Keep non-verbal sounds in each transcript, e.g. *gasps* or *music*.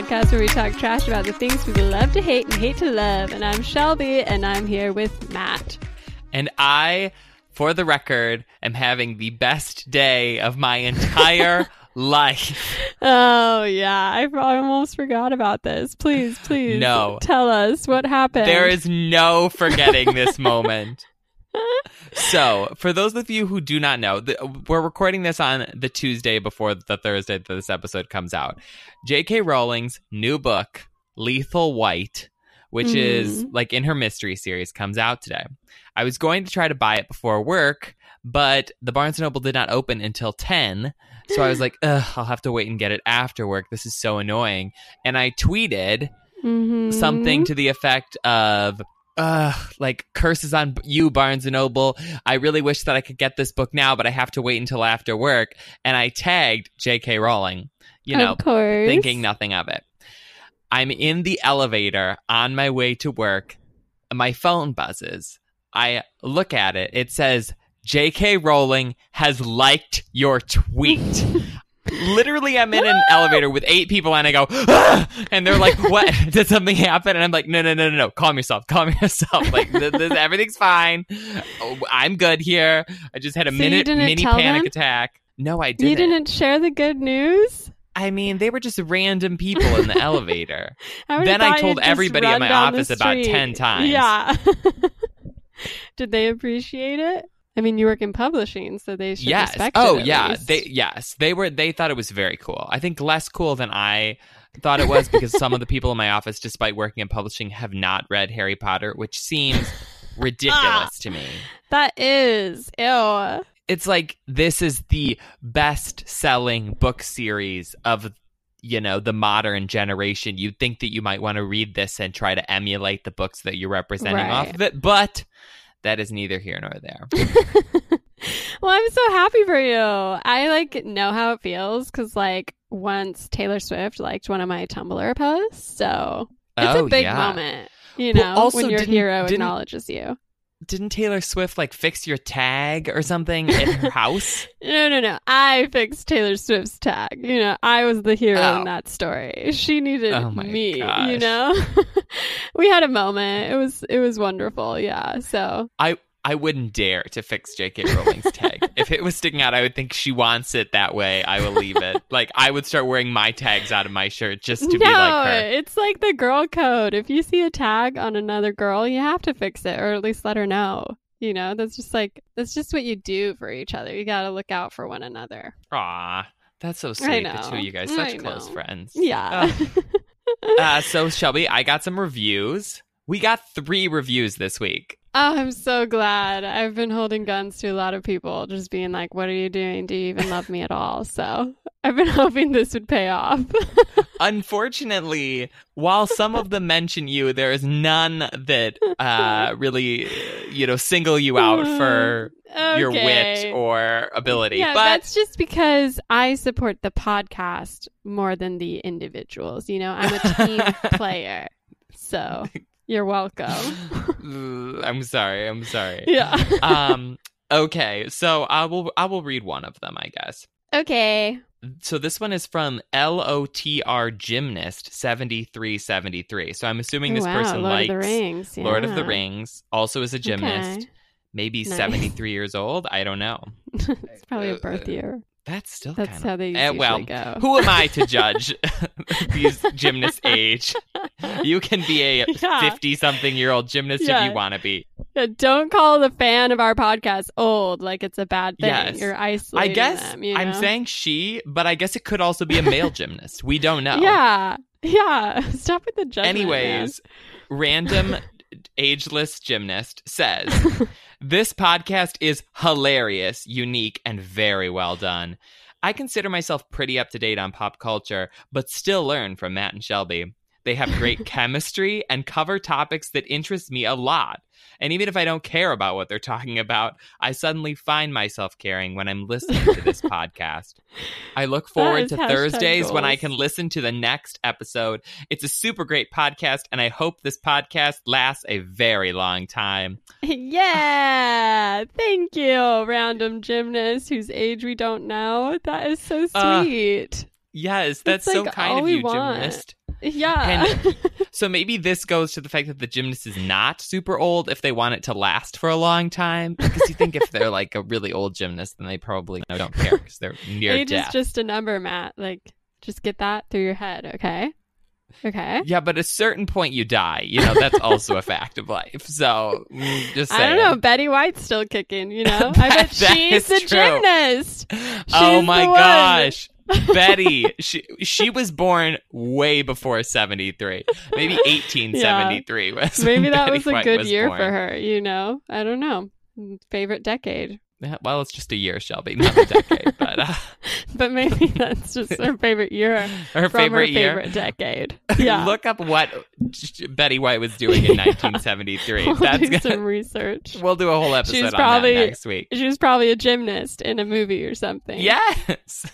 podcast where we talk trash about the things we love to hate and hate to love. And I'm Shelby, and I'm here with Matt. And I, for the record, am having the best day of my entire *laughs* life. Oh, yeah. I almost forgot about this. Please, please. No. Tell us what happened. There is no forgetting this *laughs* moment. So, for those of you who do not know, the, we're recording this on the Tuesday before the Thursday that this episode comes out. J.K. Rowling's new book, Lethal White, which Mhm. is like in her mystery series, comes out today. I was going to try to buy it before work, but the Barnes and Noble did not open until 10. So I was *gasps* like, Ugh, I'll have to wait and get it after work. This is so annoying. And I tweeted, Mhm. something to the effect of uh like curses on you barnes and noble. I really wish that i could get this book now but i have to wait until after work. And i tagged jk rowling you know thinking nothing of it. I'm in the elevator on my way to work. My phone buzzes. I look at it. It says jk rowling has liked your tweet *laughs* literally i'm in an *laughs* elevator with eight people and i go "Ah!" and they're like what *laughs* did something happen and i'm like no no no no no calm yourself calm *laughs* yourself like th- th- everything's fine Oh, i'm good here i just had a So minute mini panic them? attack no i didn't You didn't share the good news? i mean they were just random people in the elevator I Then I told everybody run my office about 10 times. Yeah. Did they appreciate it? I mean, you work in publishing, so they should yes respect oh it. yeah least. they yes they were they thought it was very cool i think less cool than i thought it was because some of the people in my office despite working in publishing have not read harry potter which seems *laughs* ridiculous to me That is ew. it's like this is the best selling book series of you know the modern generation you'd think that you might want to read this and try to emulate the books that you're representing off of it but that is neither here nor there *laughs* well, I'm so happy for you. I like know how it feels because like once Taylor Swift liked one of my Tumblr posts, so it's Oh, a big yeah. moment. You Well, know, also, when your hero acknowledges you. Didn't Taylor Swift like fix your tag or something at her *laughs* house? No, no, no. I fixed Taylor Swift's tag. You know, I was the hero Oh. in that story. She needed Oh me. You know, *laughs* we had a moment. It was it was wonderful. Yeah. So I I wouldn't dare to fix J.K. Rowling's *laughs* tag. if it was sticking out, I would think she wants it that way. I will leave it. *laughs* Like I would start wearing my tags out of my shirt just to no, be like her. it's like the girl code. If you see a tag on another girl, you have to fix it, or at least let her know. You know, that's just like that's just what you do for each other. You got to look out for one another. Aw, that's so sweet. The two of you guys, I such close know. friends. Yeah. *laughs* Uh, so Shelby, I got some reviews. We got three reviews this week. Oh, I'm so glad. I've been holding guns to a lot of people, just being like, "What are you doing? Do you even love me at all?" So *laughs* I've been *laughs* hoping this would pay off. *laughs* Unfortunately, while some of them mention you, there is none that uh, really, you know, single you out for your wit or ability. Yeah, but that's just because I support the podcast more than the individuals. You know, I'm a team player, so you're welcome. *laughs* I'm sorry. I'm sorry. yeah. *laughs* um. Okay. So I will. I will read one of them. I guess. okay. So this one is from LOTR Gymnast seventy three seventy three. So I'm assuming this wow, person Lord likes of the Rings. Lord of the. Rings. Also is a gymnast. Okay. Maybe Nice. seventy three years old. I don't know. *laughs* it's probably a birth year. That's still That's kind how they eh, usually well, go. who am I to judge *laughs* these gymnasts' age? You can be a *laughs* fifty-something-year-old gymnast Yeah. if you want to be. Yeah, Don't call the fan of our podcast old like it's a bad thing. Yes. You're isolating. I guess them, you I'm saying she, but I guess it could also be a male gymnast. We don't know. Yeah. Yeah. *laughs* Stop with the judgment. Anyways, random ageless gymnast says this podcast is hilarious, unique, and very well done. I consider myself pretty up to date on pop culture, but still learn from Matt and Shelby. They have great *laughs* chemistry and cover topics that interest me a lot. And even if I don't care about what they're talking about, I suddenly find myself caring when I'm listening to this *laughs* podcast. I look forward to Thursdays when I can listen to the next episode. It's a super great podcast, and I hope this podcast lasts a very long time. *laughs* yeah. Thank you, random gymnast whose age we don't know. That is so Uh, sweet. Yes, that's so kind of you, want. gymnast. Yeah. And- *laughs* So maybe this goes to the fact that the gymnast is not super old if they want it to last for a long time. Because you think if they're *laughs* like a really old gymnast, then they probably don't care because they're near Age death. is just a number, Matt. Like, just get that through your head, okay? Okay. Yeah, but at a certain point you die. You know, that's also a fact of life. So mm, just I don't know. Betty White's still kicking, you know? *laughs* I bet she's the true. gymnast. oh my the one. gosh. Betty, she she was born way before 73. Maybe *laughs* 1873 was. when Maybe that Betty was a White good was year born. for her, you know? I don't know. Favorite decade. Yeah, Well, it's just a year, Shelby, not a decade. *laughs* but uh, But maybe that's just her favorite year *laughs* her favorite her year. favorite decade. *laughs* Yeah. Look up what Betty White was doing in 1973. we'll That's do gonna, some research. we'll do a whole episode She's on probably- that next week. She was probably a gymnast in a movie or something. Yes,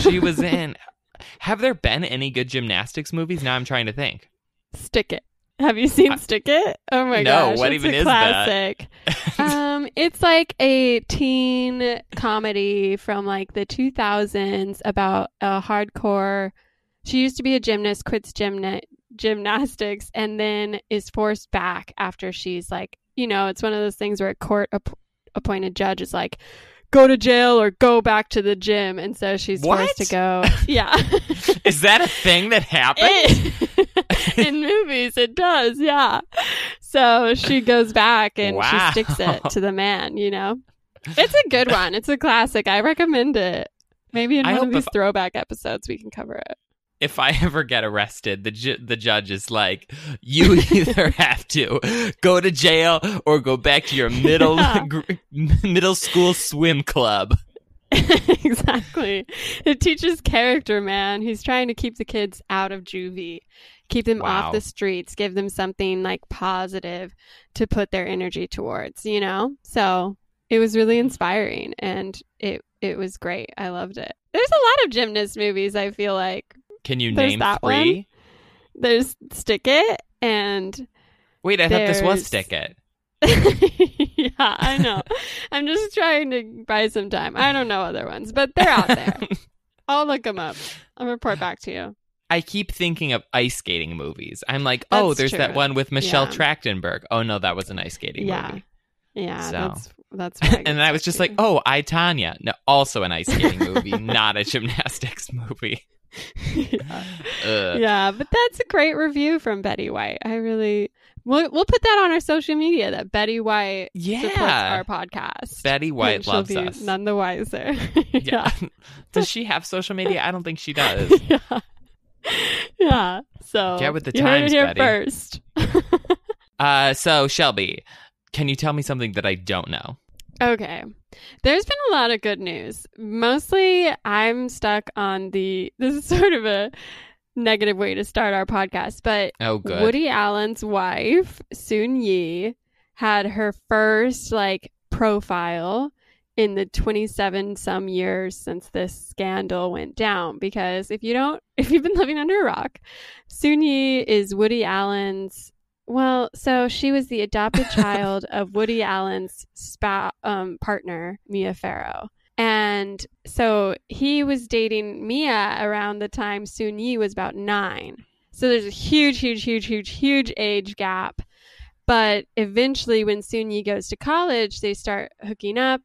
she was in. Have there been any good gymnastics movies? Now I'm trying to think. Stick It. Have you seen Stick It? Oh my No, gosh. what it's even a is that? classic. *laughs* um, it's like a teen comedy from like the 2000s about a hardcore. She used to be a gymnast, quits gymna- gymnastics, and then is forced back after she's like, you know, it's one of those things where a court app- appointed judge is like, go to jail or go back to the gym, and so she's forced to go. *laughs* Yeah. Is that a thing that happens? It- *laughs* in movies, it does, yeah. So she goes back and Wow. she sticks it to the man, you know? *laughs* It's a good one. It's a classic. I recommend it. Maybe in I one of these if- throwback episodes we can cover it. If I *laughs* ever get arrested, the ju- the judge is like, you *laughs* either have to go to jail or go back to your middle *laughs* Yeah. middle school swim club. exactly. It teaches character, man. He's trying to keep the kids out of juvie, keep them Wow. off the streets, give them something like positive to put their energy towards, you know? So it was really mm. inspiring and it it was great. I loved it. There's a lot of gymnast movies, I feel like. Can you There's name that three? There's Stick It and Wait, I thought this was Stick It. *laughs* yeah, I know. *laughs* I'm just trying to buy some time. I don't know other ones, but they're out there. *laughs* I'll look them up. I'll report back to you. I keep thinking of ice skating movies. I'm like, oh, That's there's that one with Michelle Yeah. Trachtenberg. Oh no, that was an ice skating Yeah. movie. Yeah, So. that's that's. And then I was just like, oh, I Tonya. No, also an ice skating movie, not a gymnastics movie. Yeah. Ugh. yeah, but that's a great review from Betty White. I really we'll we'll put that on our social media that Betty White supports Yeah. our podcast. Betty White she'll loves be us. None the wiser. *laughs* yeah. *laughs* does she have social media? I don't think she *laughs* does. yeah. Yeah. So Get with the times, here Betty. first. Uh, so Shelby, can you tell me something that I don't know? Okay. There's been a lot of good news. Mostly I'm stuck on the *laughs* this is sort of a negative way to start our podcast, but Oh, good. Woody Allen's wife, Soon Yi, had her first like profile in the 27 some years since this scandal went down because if you don't *laughs* if you've been living under a rock, Soon Yi is Woody Allen's well, so she was the adopted child *laughs* of Woody Allen's spa, um, partner, Mia Farrow. And so he was dating Mia around the time Soon Yi was about nine. So there's a huge, huge, huge, huge, huge age gap. But eventually, when Soon Yi goes to college, they start hooking up.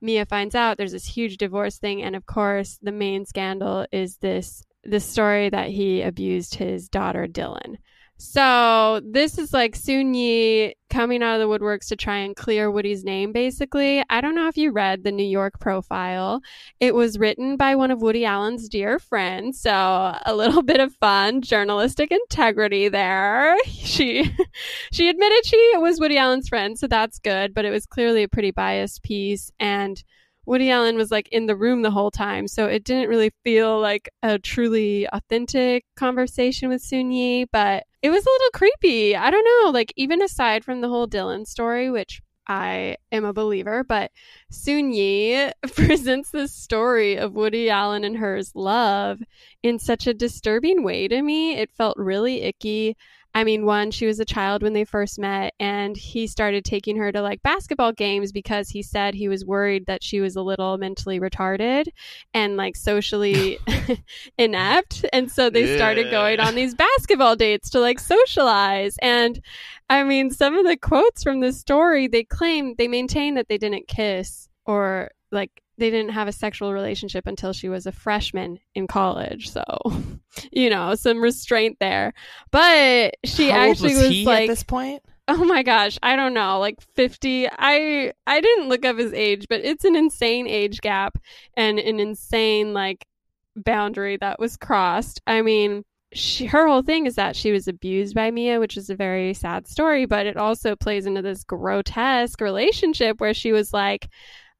Mia finds out there's this huge divorce thing, and of course, the main scandal is this this story that he abused his daughter Dylan. So this is like Soon Yi coming out of the woodworks to try and clear Woody's name, basically. I don't know if you read the New York profile. It was written by one of Woody Allen's dear friends, so a little *laughs* bit of fun journalistic integrity there. *laughs* She *laughs* she admitted she was Woody Allen's friend, so that's good, but it was clearly a pretty biased piece and Woody Allen was like in the room the whole time, so it didn't really feel like a truly authentic conversation with Soon Yi, but it was a little creepy. I don't know, like even aside from the whole Dylan story, which I am a believer, but Soon Yi *laughs* presents this story of Woody Allen and her's love in such a disturbing way to me. It felt really icky. I mean, one, she was a child when they first met, and he started taking her to like basketball games because he said he was worried that she was a little mentally retarded and like socially *laughs* inept. And so they started going on these basketball dates to like socialize. And I mean, some of the quotes from the story, they claim, they maintain that they didn't kiss or like they didn't have a sexual relationship until she was a freshman in college. So, *laughs* you know, some restraint there. But she How actually was, was, like at this point? Oh my gosh, I don't know, like 50. I I didn't look up his age, but it's an insane age gap and an insane like boundary that was crossed. I mean, she, her whole thing is that she was abused by Mia, which is a very sad story, but it also plays into this grotesque relationship where she was like,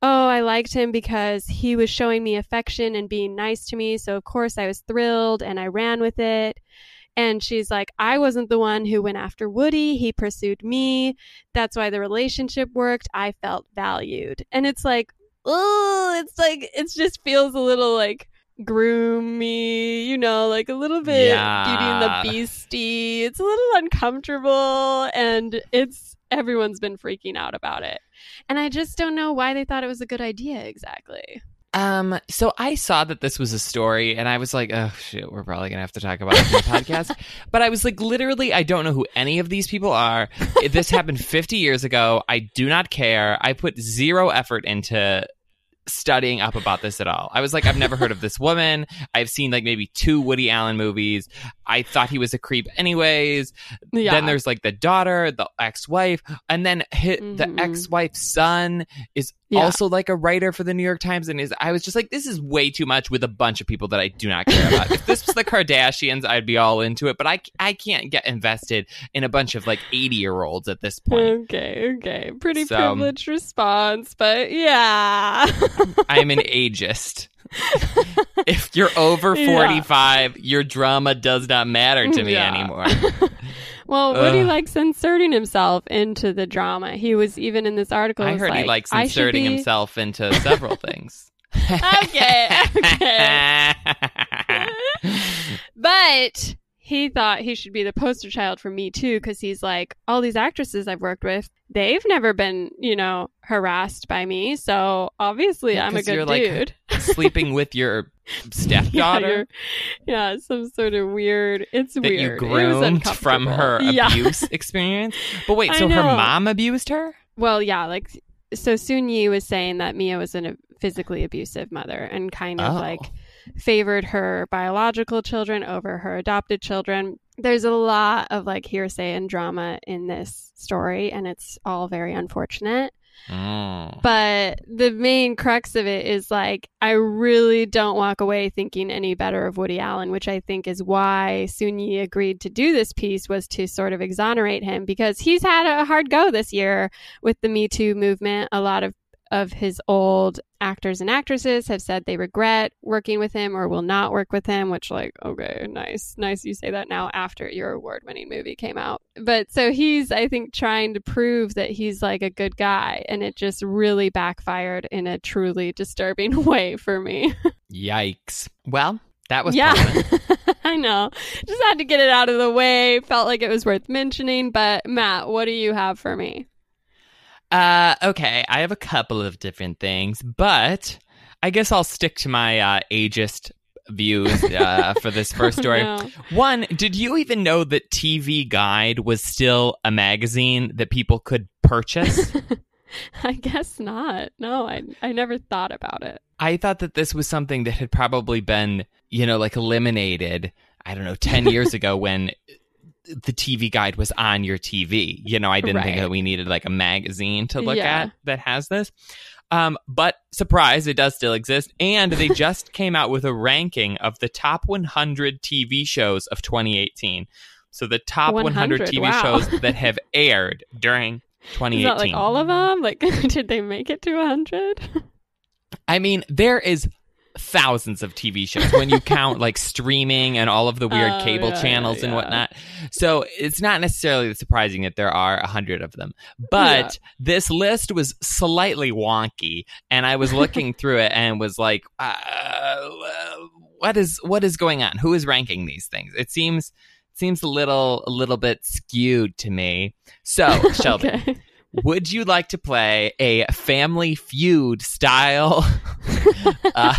"Oh, I liked him because he was showing me affection and being nice to me, so of course I was thrilled and I ran with it." And she's like, I wasn't the one who went after Woody. He pursued me. That's why the relationship worked. I felt valued. And it's like, oh, it's like, it just feels a little like groomy, you know, like a little bit Yeah. Beauty and the Beastie. It's a little uncomfortable and it's, everyone's been freaking out about it. And I just don't know why they thought it was a good idea exactly. Um, so I saw that this was a story and I was like, oh shit, we're probably gonna have to talk about it in the podcast. *laughs* But I was like, literally, I don't know who any of these people are. This happened *laughs* 50 years ago. I do not care. I put zero effort into studying up about this at all. I was like, I've never heard of this woman. I've seen like maybe two Woody Allen movies. I thought he was a creep anyways. Yeah. Then there's like the daughter, the ex-wife, and then hit the Mhm. ex-wife's son is Yeah. also like a writer for the New York Times, and is I was just like, this is way too much with a bunch of people that I do not care about. if this was the *laughs* Kardashians, I'd be all into it, but I I can't get invested in a bunch of like 80 year olds at this point. Okay, okay. Pretty So- privileged response, but yeah. *laughs* I'm an ageist. *laughs* if you're over Yeah. 45, your drama does not matter to me Yeah. anymore. Well, Woody Ugh. likes inserting himself into the drama. He was even in this article. I heard he likes inserting be-" himself into several *laughs* things. Okay, okay. *laughs* But he thought he should be the poster child for Me Too because he's like, all these actresses I've worked with, they've never been, you know, harassed by me. So obviously Yeah, I'm a 'cause you're, good like, dude. *laughs* Sleeping with your *laughs* stepdaughter. you're- yeah, some sort of weird. It's that weird. you groomed from her *laughs* Yeah. abuse experience. But wait, so her mom abused her? Well, yeah, like so Soon Yi was saying that Mia was a physically abusive mother and kind of Oh. like favored her biological children over her adopted children. There's a lot of like hearsay and drama in this story and it's all very unfortunate. Mm. But the main crux of it is like, I really don't walk away thinking any better of Woody Allen, which I think is why Soon Yi agreed to do this piece was to sort of exonerate him because he's had a hard go this year with the Me Too movement. A lot of of his old actors and actresses have said they regret working with him or will not work with him, which like, okay, nice. Nice you say that now after your award winning movie came out. But so he's I think trying to prove that he's like a good guy and it just really backfired in a truly disturbing *laughs* way for me. Yikes. Well, that was yeah. *laughs* I know. Just had to get it out of the way. Felt like it was worth mentioning, but Matt, what do you have for me? Uh, okay, I have a couple of different things, but I guess I'll stick to my uh, ageist views uh, *laughs* for this first story. Oh, no. One, did you even know that TV Guide was still a magazine that people could purchase? *laughs* I guess not. No, I I never thought about it. I thought that this was something that had probably been, you know, like eliminated, I don't know, 10 years *laughs* ago when the TV guide was on your TV. You know, I didn't think that we needed like a magazine to look Yeah. at that has this. Um, but surprise, it does still exist. And they *laughs* just came out with a ranking of the top 100 TV shows of 2018. So the top 100, 100, TV wow. shows that *laughs* have aired during 2018. Is that like all of them? Like, *laughs* did they make it to hundred? I mean, there is thousands of TV shows when you count *laughs* like streaming and all of the weird Oh, cable yeah, channels and yeah. whatnot. So it's not necessarily surprising that there are a hundred of them. But this list was slightly wonky, and I was looking *laughs* through it and was like, uh, what is what is going on? Who is ranking these things? It seems seems a little a little bit skewed to me. So, *laughs* Shelby, Okay. Would you like to play a Family Feud style *laughs* uh,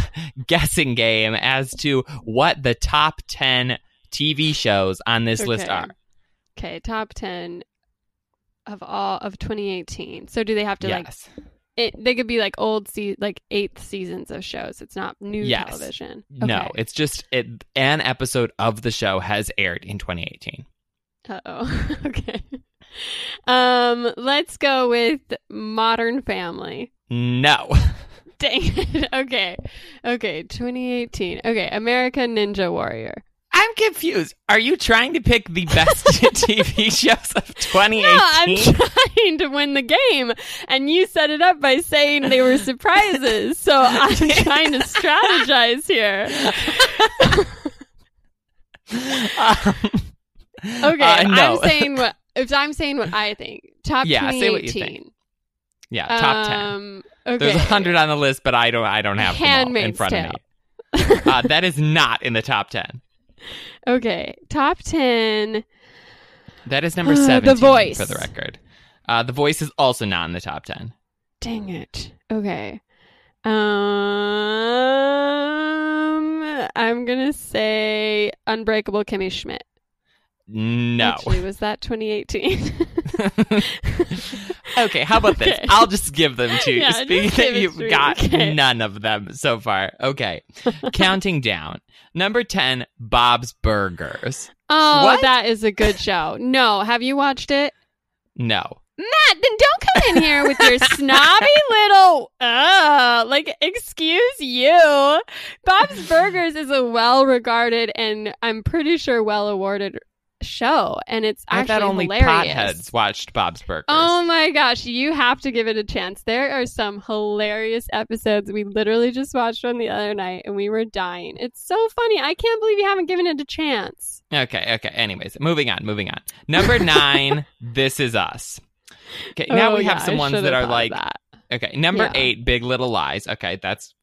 guessing game as to what the top ten TV shows on this list are? Okay, top 10 of all of 2018. So do they have to like it, they could be like old se- like eighth seasons of shows. It's not new Yes. television. No, Okay. it's just it, an episode of the show has aired in 2018. Uh-oh. *laughs* okay. Um, let's go with Modern Family. No. *laughs* Dang it. *laughs* Okay. Okay, 2018. Okay, American Ninja Warrior. I'm confused. Are you trying to pick the best *laughs* TV shows of 2018? No, I'm trying to win the game, and you set it up by saying they were surprises. So I'm trying to strategize here. Um, Okay, uh, no. I'm saying what if I'm saying what I think. Top Yeah, 2018. say what you think. yeah, top 10. Um, okay. There's a hundred on the list, but I don't. I don't have them all in front Tale. of me. Uh, that is not in the top ten. *laughs* Okay, top ten. That is number Uh, The Voice. for the record. Uh, the voice is also not in the top ten. Dang it. Okay. Um, I'm gonna say Unbreakable Kimmy Schmidt. No. Actually, was that 2018? *laughs* okay, how about this? I'll just give them to you. Yeah, Speaking that you've me. got Okay. none of them so far. Okay. *laughs* Counting down. Number 10, Bob's Burgers. oh, What? that is a good show. No, have you watched it? No. Matt, then don't come in here with your snobby *laughs* little uh like excuse you. Bob's Burgers is a well regarded and I'm pretty sure well awarded show and it's I actually thought only hilarious. potheads watched Bob's Burgers. Oh my gosh, you have to give it a chance. There are some hilarious episodes we literally just watched one the other night and we were dying. It's so funny. I can't believe you haven't given it a chance. Okay, okay. Anyways, moving on, moving on. Number *laughs* nine, This Is Us. Okay, now Oh, we have yeah, some ones that are like, that. okay, number Yeah. eight, Big Little Lies. Okay, that's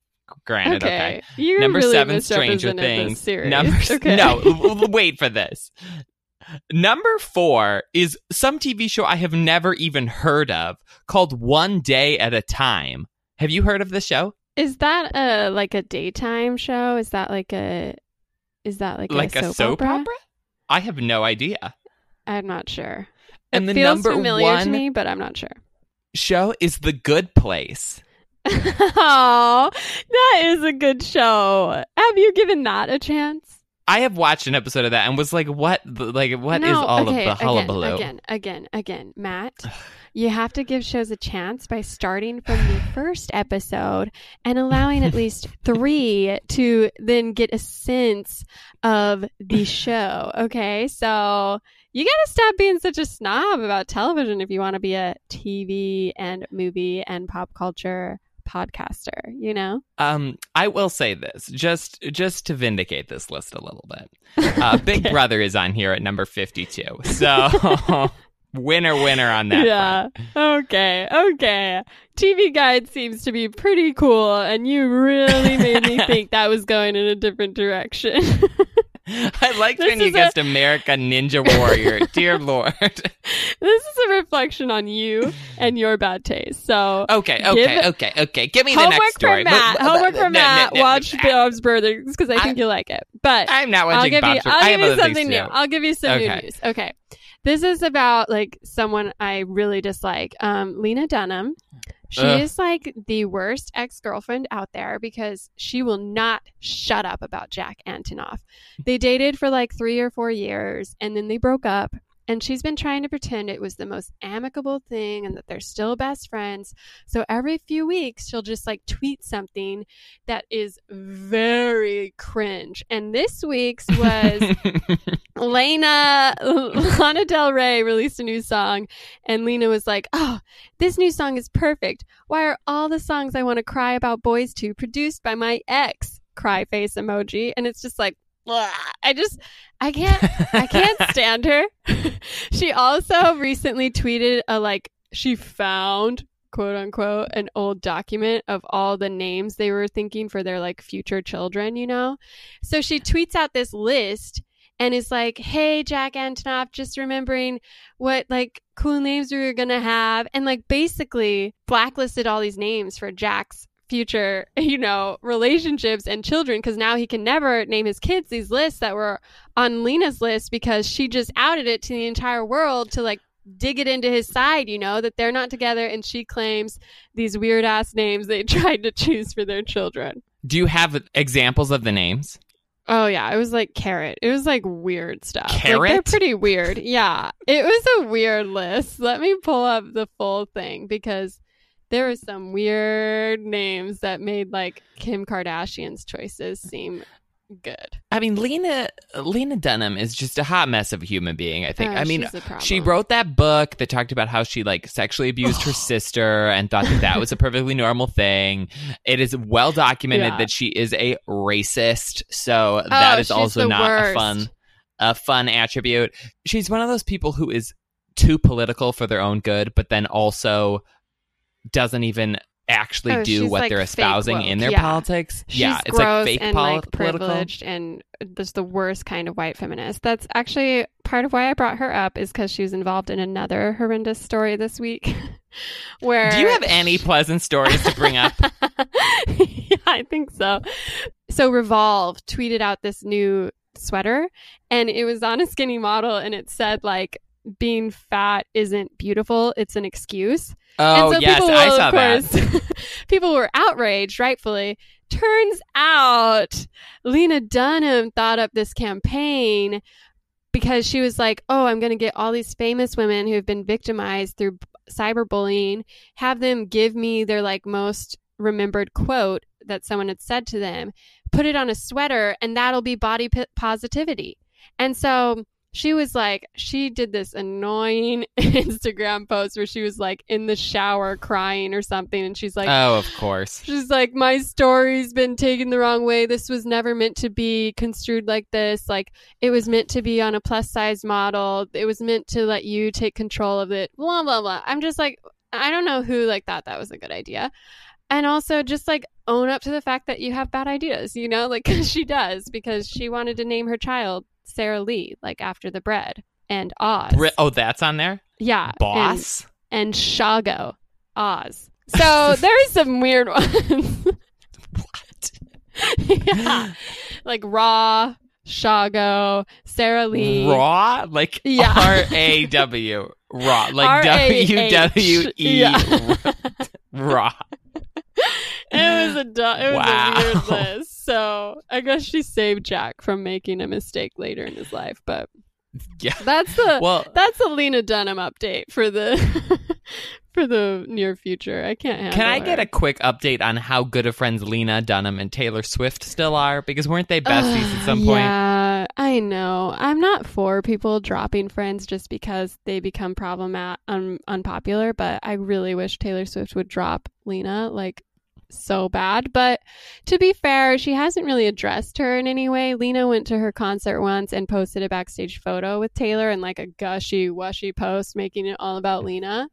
granted. Okay. You Number really seven, Stranger Things. Number *laughs* okay. no, wait for this. Number four is some TV show I have never even heard of called One Day at a Time. Have you heard of the show? Is that a like a daytime show? Is that like a is that like, like a soap, opera? I have no idea. I'm not sure. And it the feels number familiar one to me, but I'm not sure. show is The Good Place. *laughs* oh, that is a good show. Have you given that a chance? I have watched an episode of that and was like, "What? Like, what is No, all okay, of the hullabaloo?" Again, again, again, again, Matt. You have to give shows a chance by starting from the *sighs* first episode and allowing at least *laughs* three to then get a sense of the *laughs* show. Okay, so you got to stop being such a snob about television if you want to be a TV and movie and pop culture podcaster. You know? Um, I will say this just just to vindicate this list a little bit. *laughs* Uh, Big Okay. Brother is on here at number fifty-two, so *laughs* winner winner on that. yeah. front. Okay. Okay. TV Guide seems to be pretty cool, and you really made me *laughs* think that was going in a different direction. *laughs* I liked This when you a- guessed America Ninja Warrior. *laughs* Dear Lord. this is a reflection on you and your bad taste. So. Okay, okay, it- okay, okay. Give me the next story. for Matt. But- Homework for no, Matt. no, no, Watch. Bob's Brothers because I I- think you like it. But I'm not I'll give. Bob's Burgers. I'll give you something new. I'll give you some Okay. new news. Okay, this is about like someone I really dislike. Um, Lena Dunham. She Ugh. is like the worst ex girlfriend out there because she will not shut up about Jack Antonoff. They dated for like three or four years and then they broke up. And she's been trying to pretend it was the most amicable thing and that they're still best friends. So every few weeks, she'll just like tweet something that is very cringe. And this week's was *laughs* Lena *laughs* Lana Del Rey released a new song and Lena was like, "Oh, this new song is perfect. Why are all the songs I want to cry about boys to produced by my ex?" Cry face emoji and it's just like. I just I can't I can't *laughs* stand her. *laughs* she also recently tweeted a like she found quote unquote an old document of all the names they were thinking for their like future children, you know? So she tweets out this list and is like, "Hey, Jack Antonoff, just remembering what like cool names we were gonna have," and like basically blacklisted all these names for Jack's future, *laughs* you know, relationships and children because now he can never name his kids these lists that were on Lena's list because she just outed it to the entire world to like dig it into his side, you know, that they're not together and she claims these weird ass names they *laughs* tried to choose for their children. Do you have examples of the names? Oh yeah, it was like carrot. It was like weird stuff. Like, Carrot? they're pretty weird. Yeah, it was a weird list. Let me pull up the full thing because there were some weird names that made like Kim Kardashian's choices seem good. I mean, Lena Lena Dunham is just a hot mess of a human being. I think. Uh, I mean, she's a problem. she wrote that book that talked about how she like sexually abused her *sighs* sister and thought that that was a perfectly normal thing. It is well documented Yeah. that she is a racist, so that is also not a fun a fun attribute. She's one of those people who is too political for their own good, but then also doesn't even actually Oh, do what like, they're espousing in their Yeah. politics. She's yeah, it's gross like fake and poli- like political. privileged and just the worst kind of white feminist. That's actually part of why I brought her up is because she was involved in another horrendous story this week. *laughs* where Do you have any pleasant stories to bring up? *laughs* yeah, I think so. So Revolve tweeted out this new sweater and it was on a skinny model and it said like being fat isn't beautiful, it's an excuse. Oh and so yes, people I saw of that. *laughs* people were outraged, rightfully. Turns out Lena Dunham thought up this campaign because she was like, "Oh, I'm going to get all these famous women who have been victimized through cyberbullying, have them give me their like most remembered quote that someone had said to them, put it on a sweater, and that'll be body p- positivity." And so she was like, she did this annoying *laughs* Instagram post where she was like in the shower crying or something, and she's like, oh, of course. She's like, my story's been taken the wrong way. This was never meant to be construed like this. Like, it was meant to be on a plus size model. It was meant to let you take control of it. Blah blah blah. I'm just like, I don't know who like thought that was a good idea. And also, just like own up to the fact that you have bad ideas. You know, like *laughs* she does because she wanted to name her child Sara Lee, like after the bread and Oz. Bri- oh, that's on there. yeah, and- Boss. and Shago Oz. So *laughs* there's some weird ones. *laughs* what? *laughs* yeah. Like Raw, Shago, Sara Lee. Raw, like Yeah. R A W. Raw, like R-A-H. W W E. Yeah. Raw. It was a du- it was Wow. a weird *laughs* list. So I guess she saved Jack from making a mistake later in his life. But Yeah. that's the Well, that's a Lena Dunham update for the *laughs* for the near future. I can't handle can I get a quick update on how good of friends Lena Dunham and Taylor Swift still are? Because weren't they besties at some point? Yeah, I know. I'm not for people dropping friends just because they become problematic, un- unpopular. But I really wish Taylor Swift would drop Lena like so bad. But to be fair, she hasn't really addressed her in any way. Lena went to her concert once and posted a backstage photo with Taylor and like a gushy, wushy post, making it all about Lena.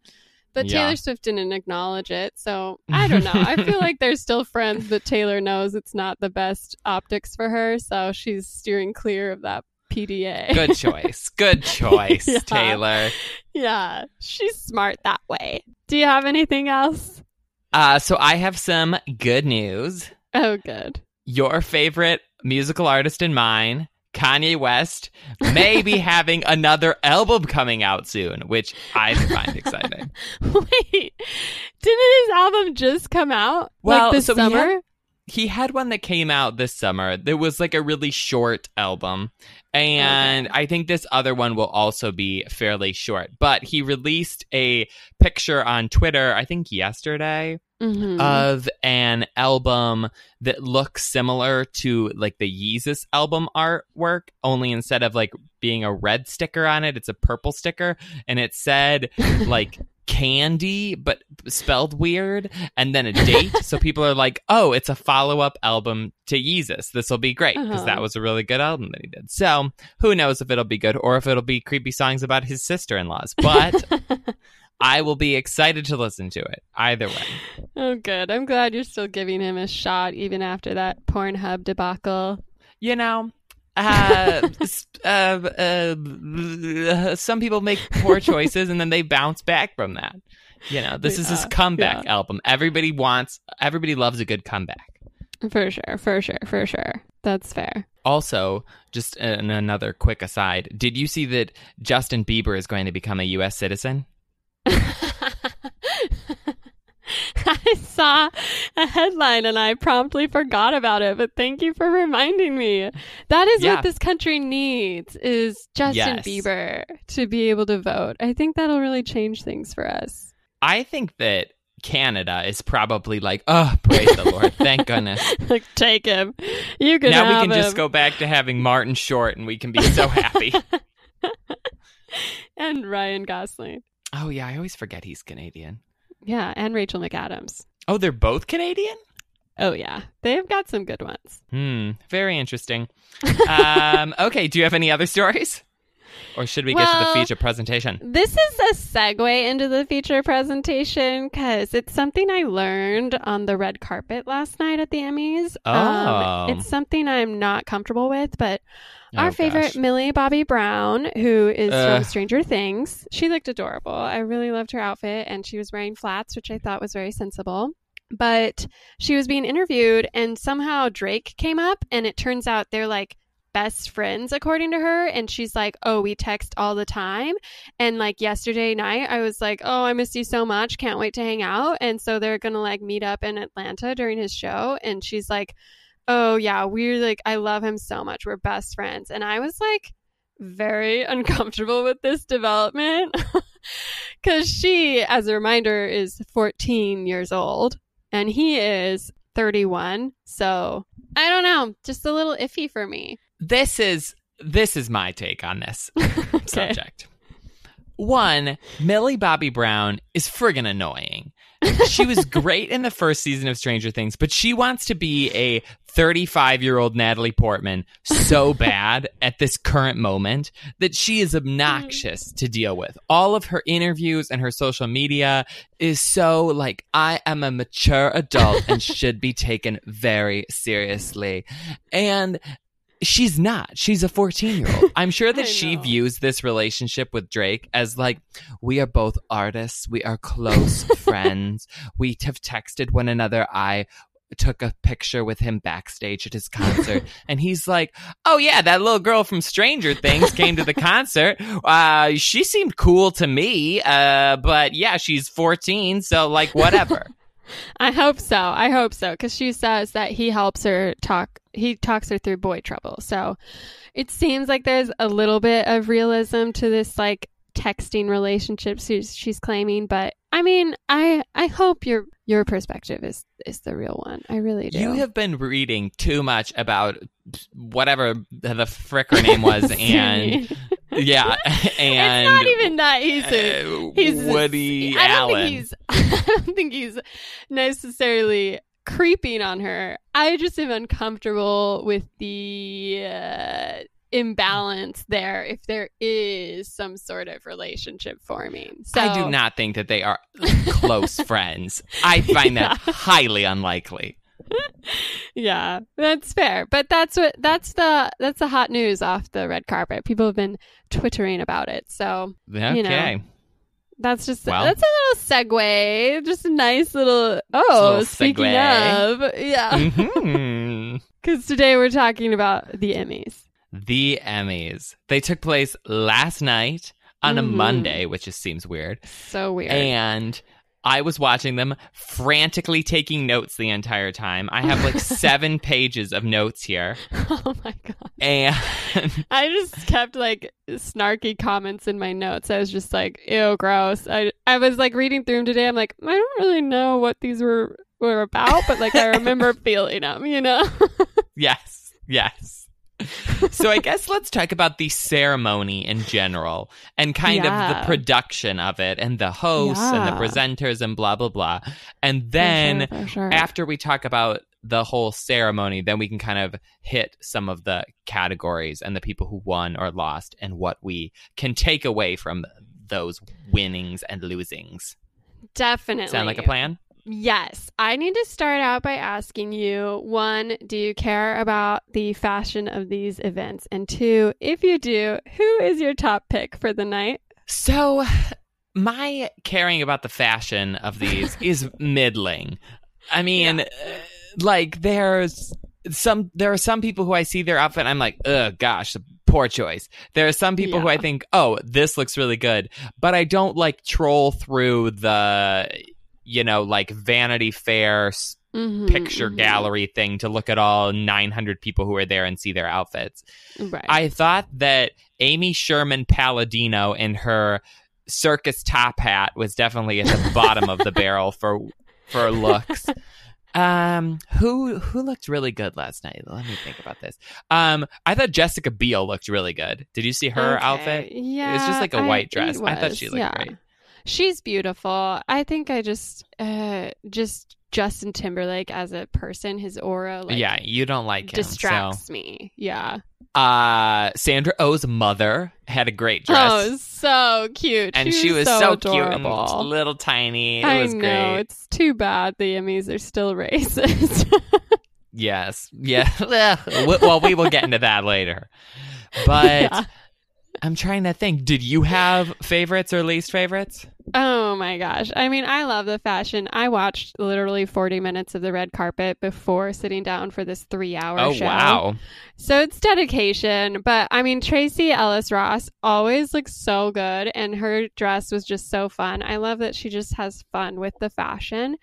But Yeah. Taylor Swift didn't acknowledge it. So I don't know. I feel like they're still friends, but Taylor knows it's not the best optics for her. So she's steering clear of that PDA. Good choice. Good *laughs* choice, Yeah. Taylor. yeah, she's smart that way. Do you have anything else? Uh, so I have some good news. Oh, good. Your favorite musical artist and mine, Kanye West, may be *laughs* having another album coming out soon, which I find exciting. *laughs* Wait, didn't his album just come out? Well, like this so summer? He had one that came out this summer. There was like a really short album. And I think this other one will also be fairly short. But he released a picture on Twitter, I think yesterday, Mhm. of an album that looks similar to like the Yeezus album artwork, only instead of like being a red sticker on it, it's a purple sticker. And it said *laughs* like candy, but spelled weird, and then a date. so people are like, oh, it's a follow up album to Yeezus. This will be great because Uh-huh. that was a really good album that he did. So who knows if it'll be good or if it'll be creepy songs about his sister in laws. But *laughs* I will be excited to listen to it either way. *sighs* oh, good. I'm glad you're still giving him a shot even after that Pornhub debacle. You know, uh, *laughs* uh, uh, some people make poor choices and then they bounce back from that. You know, this is his Yeah, comeback album. Everybody wants, everybody loves a good comeback. For sure, for sure, for sure. That's fair. Also, just an, another quick aside: Did you see that Justin Bieber is going to become a U.S. citizen? I saw a headline and I promptly forgot about it, but thank you for reminding me. That is Yeah. what this country needs is Justin Yes. Bieber to be able to vote. I think that'll really change things for us. I think that Canada is probably like, oh, praise the Lord, thank *laughs* goodness. like take him. You can now we can just go back to having Martin Short, and we can be so happy. *laughs* and Ryan Gosling. Oh yeah, I always forget he's Canadian. Yeah, and Rachel McAdams. Oh, they're both Canadian. Oh yeah, they've got some good ones. Hmm, very interesting. *laughs* um, okay, do you have any other stories, or should we get to the feature presentation? This is a segue into the feature presentation because it's something I learned on the red carpet last night at the Emmys. Oh. Um, it's something I'm not comfortable with, but our Oh, favorite gosh. Millie Bobby Brown, who is Ugh. from Stranger Things, she looked adorable. I really loved her outfit, and she was wearing flats, which I thought was very sensible. But she was being interviewed, and somehow Drake came up, and it turns out they're like best friends, according to her. And she's like, Oh, we text all the time. And like yesterday night, I was like, Oh, I miss you so much. Can't wait to hang out. And so they're going to like meet up in Atlanta during his show. And she's like, Oh, yeah, we're like, I love him so much. We're best friends. And I was like, very *laughs* uncomfortable with this development *laughs* because she, as a reminder, is 14 years old and he is 31. So I don't know, just a little iffy for me. This is this is my take on this *laughs* Okay. subject. One, Millie Bobby Brown is friggin' annoying. She was great in the first season of Stranger Things, but she wants to be a 35 year old Natalie Portman so *laughs* bad at this current moment that she is obnoxious to deal with. All of her interviews and her social media is so like, I am a mature adult and should be taken very seriously. And she's not. She's a 14 year old. *laughs* I'm sure that she views this relationship with Drake as like, we are both artists. We are close *laughs* friends. We have texted one another. I took a picture with him backstage at his concert *laughs* and he's like oh yeah that little girl from stranger things came to the concert uh she seemed cool to me uh but yeah she's 14 so like whatever I hope so. I hope so because she says that he helps her talk. He talks her through boy trouble. So it seems like there's a little bit of realism to this like texting relationship she's, she's claiming. But I mean, I I hope your your perspective is is the real one. I really do. You have been reading too much about whatever the frick her name was, *laughs* and yeah, *laughs* *laughs* and it's not even that he's a, uh, he's a- Woody I don't Allen. Think he's, I don't think he's necessarily creeping on her. I just am uncomfortable with the uh, imbalance there. If there is some sort of relationship forming, so I do not think that they are close *laughs* friends. I find that highly unlikely. *laughs* Yeah, that's fair. But that's what that's the that's the hot news off the red carpet. People have been twittering about it. So Okay. That's just that's a little segue. Just a nice little. Oh, little speaking segue. of, yeah, *laughs* Mhm. because today we're talking about the Emmys. The Emmys. They took place last night on a Mhm. Monday, which just seems weird. So weird. And I was watching them, frantically taking notes the entire time. I have like *laughs* seven pages of notes here. *laughs* oh my god! And *laughs* I just kept like snarky comments in my notes. I was just like, "Ew, gross." I I was like reading through them today. I'm like, I don't really know what these were were about, but like I remember feeling them. You know? yes, yes. So I guess let's talk about the ceremony in general and kind of the production of it and the hosts and the presenters and blah blah blah. And then For sure, for sure. after we talk about the whole ceremony, then we can kind of hit some of the categories and the people who won or lost and what we can take away from those winnings and losings. definitely Sound like a plan? Yes, I need to start out by asking you one, do you care about the fashion of these events? And two, if you do, who is your top pick for the night? So, my caring about the fashion of these *laughs* is middling. I mean, uh, like there's some there are some people who I see their outfit and I'm like, "Ugh, gosh, poor choice." There are some people who I think, "Oh, this looks really good." But I don't like troll through the you know, like Vanity Fair Mhm, picture mhm. gallery thing to look at all 900 people who are there and see their outfits. Right. I thought that Amy Sherman Palladino in her circus top hat was definitely at the bottom of the *laughs* barrel for for looks. Um, who who looked really good last night? Let me think about this. Um, I thought Jessica Biel looked really good. Did you see her Okay, outfit? Yeah. It was just like a I- white dress. I thought she looked yeah. great. She's beautiful. I think I just uh just Justin Timberlake as a person, his aura like yeah, you don't like him. distracts me. Yeah. Uh, Sandra Oh's mother had a great dress. Oh, so cute. and she was so, so, cute and little tiny. It I was know. great. It's too bad the Emmys are still racist. *laughs* Yes. Yeah. *laughs* Well, we will get into that later. But Yeah. I'm trying to think. Did you have favorites or least favorites? Oh my gosh. I mean, I love the fashion. I watched literally 40 minutes of the red carpet before sitting down for this three hour oh, show. wow. So it's dedication. But I mean, Tracee Ellis Ross always looks so good, and her dress was just so fun. I love that she just has fun with the fashion.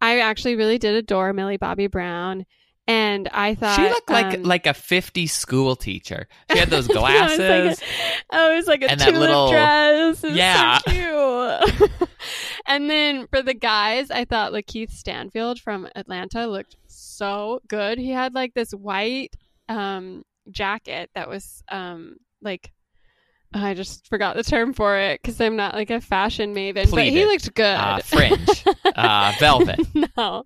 I actually really did adore Millie Bobby Brown. And I thought She looked like um, like a fifty school teacher. She had those *laughs* Yeah, it was like glasses. a- oh, it was like a tulip little- dress. It was Yeah. so cute. *laughs* and then for the guys, I thought LaKeith Stanfield from Atlanta looked so good. He had like this white um, jacket that was um, like I just forgot the term for it because I'm not like a fashion maven, but he looked good. uh, fringe, uh, velvet. *laughs* no.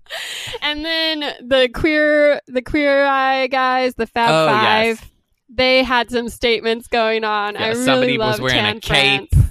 And then the queer the queer eye guys, the Fab Oh, Five, yes. they had some statements going on. Yeah, I really somebody was wearing a cape. *laughs*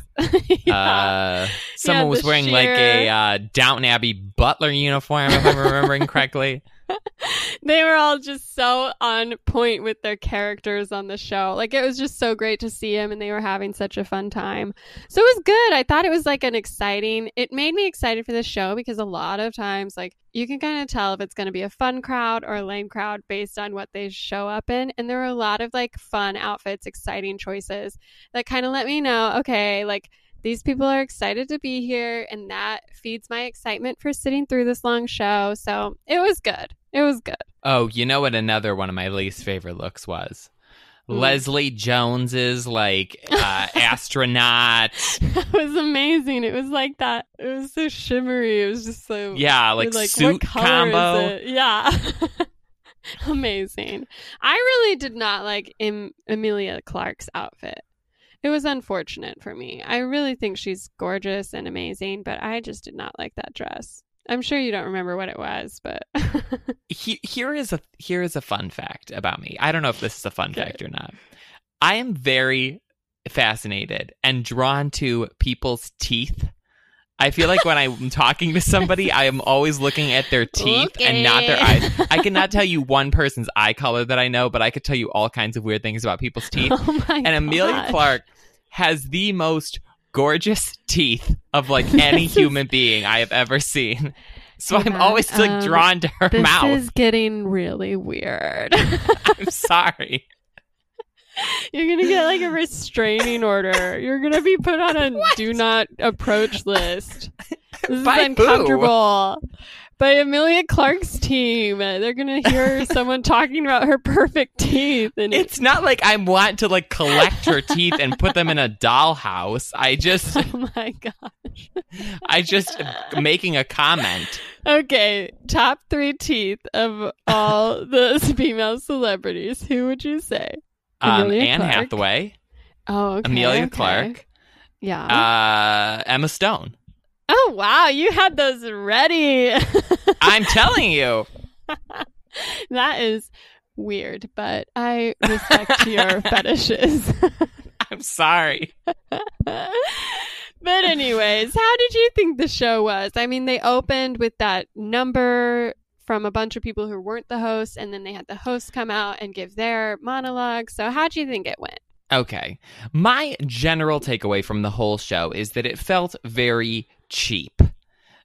Yeah. Uh, someone Yeah, was wearing like a sheer- uh, Downton Abbey butler uniform, if I'm remembering correctly. *laughs* they were all just so on point with their characters on the show. Like it was just so great to see them and they were having such a fun time. So it was good. I thought it was like an exciting it made me excited for the show because a lot of times like you can kind of tell if it's going to be a fun crowd or a lame crowd based on what they show up in and there were a lot of like fun outfits, exciting choices that kind of let me know, okay, like these people are excited to be here and that feeds my excitement for sitting through this long show. So it was good. It was good. Oh, you know what? Another one of my least favorite looks was Mm. Leslie Jones's like *laughs* uh, astronaut. It was amazing. It was like that. It was so shimmery. It was just so Yeah, like, You're suit combo. Yeah. *laughs* amazing. I really did not like em- Emilia Clarke's outfit. It was unfortunate for me. I really think she's gorgeous and amazing, but I just did not like that dress. I'm sure you don't remember what it was, but *laughs* He, here is a here is a fun fact about me. I don't know if this is a fun Okay. fact or not. I am very fascinated and drawn to people's teeth. I feel like when I'm *laughs* talking to somebody, I am always looking at their teeth and not their eyes. I cannot tell you *laughs* one person's eye color that I know, but I could tell you all kinds of weird things about people's oh teeth. oh and Emilia. Clarke has the most gorgeous teeth of like *laughs* any human being I have ever seen. So Hey, I'm always like um, drawn to her This mouth. is getting really weird. *laughs* I'm sorry. You're gonna get like a *laughs* restraining order. You're gonna be put on a do not approach list. This By is uncomfortable. By Emilia Clarke's team. They're gonna hear *laughs* someone talking about her perfect teeth and It's not like I want to like collect her teeth and put them in a dollhouse. I just *laughs* Oh my gosh. I just making a comment. Okay, top three teeth of all *laughs* the female celebrities. Who would you say? Um, Anne Clark. Hathaway, Oh, okay. Emilia okay. Clarke, Yeah. uh, Emma Stone. Oh wow, you had those ready. *laughs* I'm telling you. *laughs* that is weird, but I respect your *laughs* fetishes. I'm sorry. but anyways, how did you think the show was? I mean, they opened with that number from a bunch of people who weren't the hosts, and then they had the hosts come out and give their monologue. So, how do you think it went? Okay. My general takeaway from the whole show is that it felt very cheap.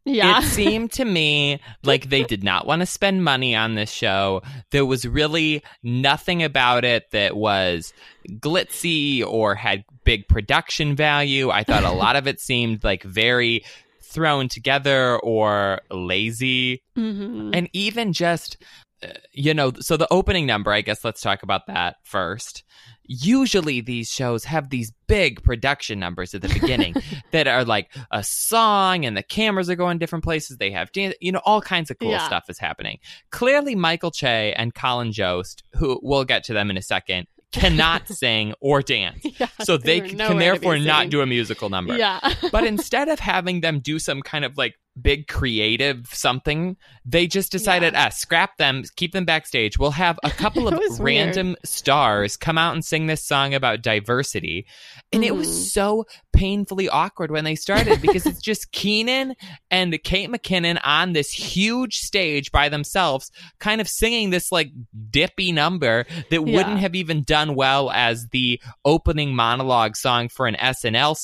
Yeah. It *laughs* seemed to me like they did not want to spend money on this show. There was really nothing about it that was glitzy or had big production value. I thought a *laughs* lot of it seemed like very thrown together or lazy. hmm And even just, uh, you know, so the opening number, I guess let's talk about that first. Usually these shows have these big production numbers at the beginning *laughs* that are like a song and the cameras are going different places. They have, dan- you know, all kinds of cool Yeah. stuff is happening. Clearly, Michael Che and Colin Jost, who we'll get to them in a second, cannot *laughs* sing or dance. Yeah, So they, were can therefore not do a musical number Yeah. but *laughs* instead of having them do some kind of like big creative something, they just decided, Yeah. ah, scrap them, keep them backstage. We'll have a couple *laughs* of was weird. random stars come out and sing this song about diversity. And it Mhm. was so painfully awkward when they started because it's just *laughs* Kenan and Kate McKinnon on this huge stage by themselves, kind of singing this like dippy number that Yeah. wouldn't have even done well as the opening monologue song for an SNL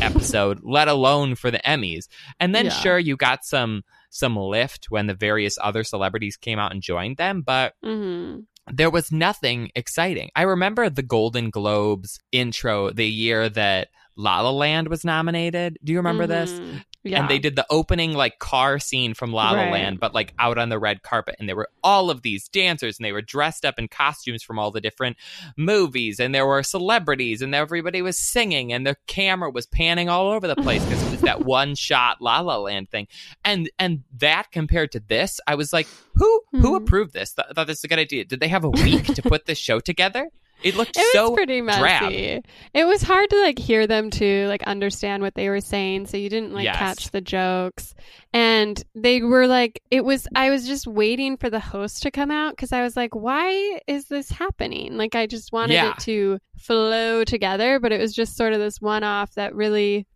episode, let alone for the Emmys. And then Yeah. sure you got some some lift when the various other celebrities came out and joined them, but hmm there was nothing exciting. I remember the Golden Globes intro the year that La La Land was nominated. Do you remember this? Yeah. And they did the opening like car scene from La La Right. Land, but like out on the red carpet. And there were all of these dancers and they were dressed up in costumes from all the different movies. And there were celebrities and everybody was singing and the camera was panning all over the place because it was that *laughs* one shot La La Land thing. And and that compared to this, I was like, who who Mhm. approved this? Th- thought this was a good idea. Did they have a week to put this show together? It looked It was so pretty messy. drab. It was hard to like hear them to like understand what they were saying, so you didn't like Yes. catch the jokes. And they were like, it was. I was just waiting for the host to come out because I was like, why is this happening? Like, I just wanted Yeah. it to flow together, but it was just sort of this one-off that really.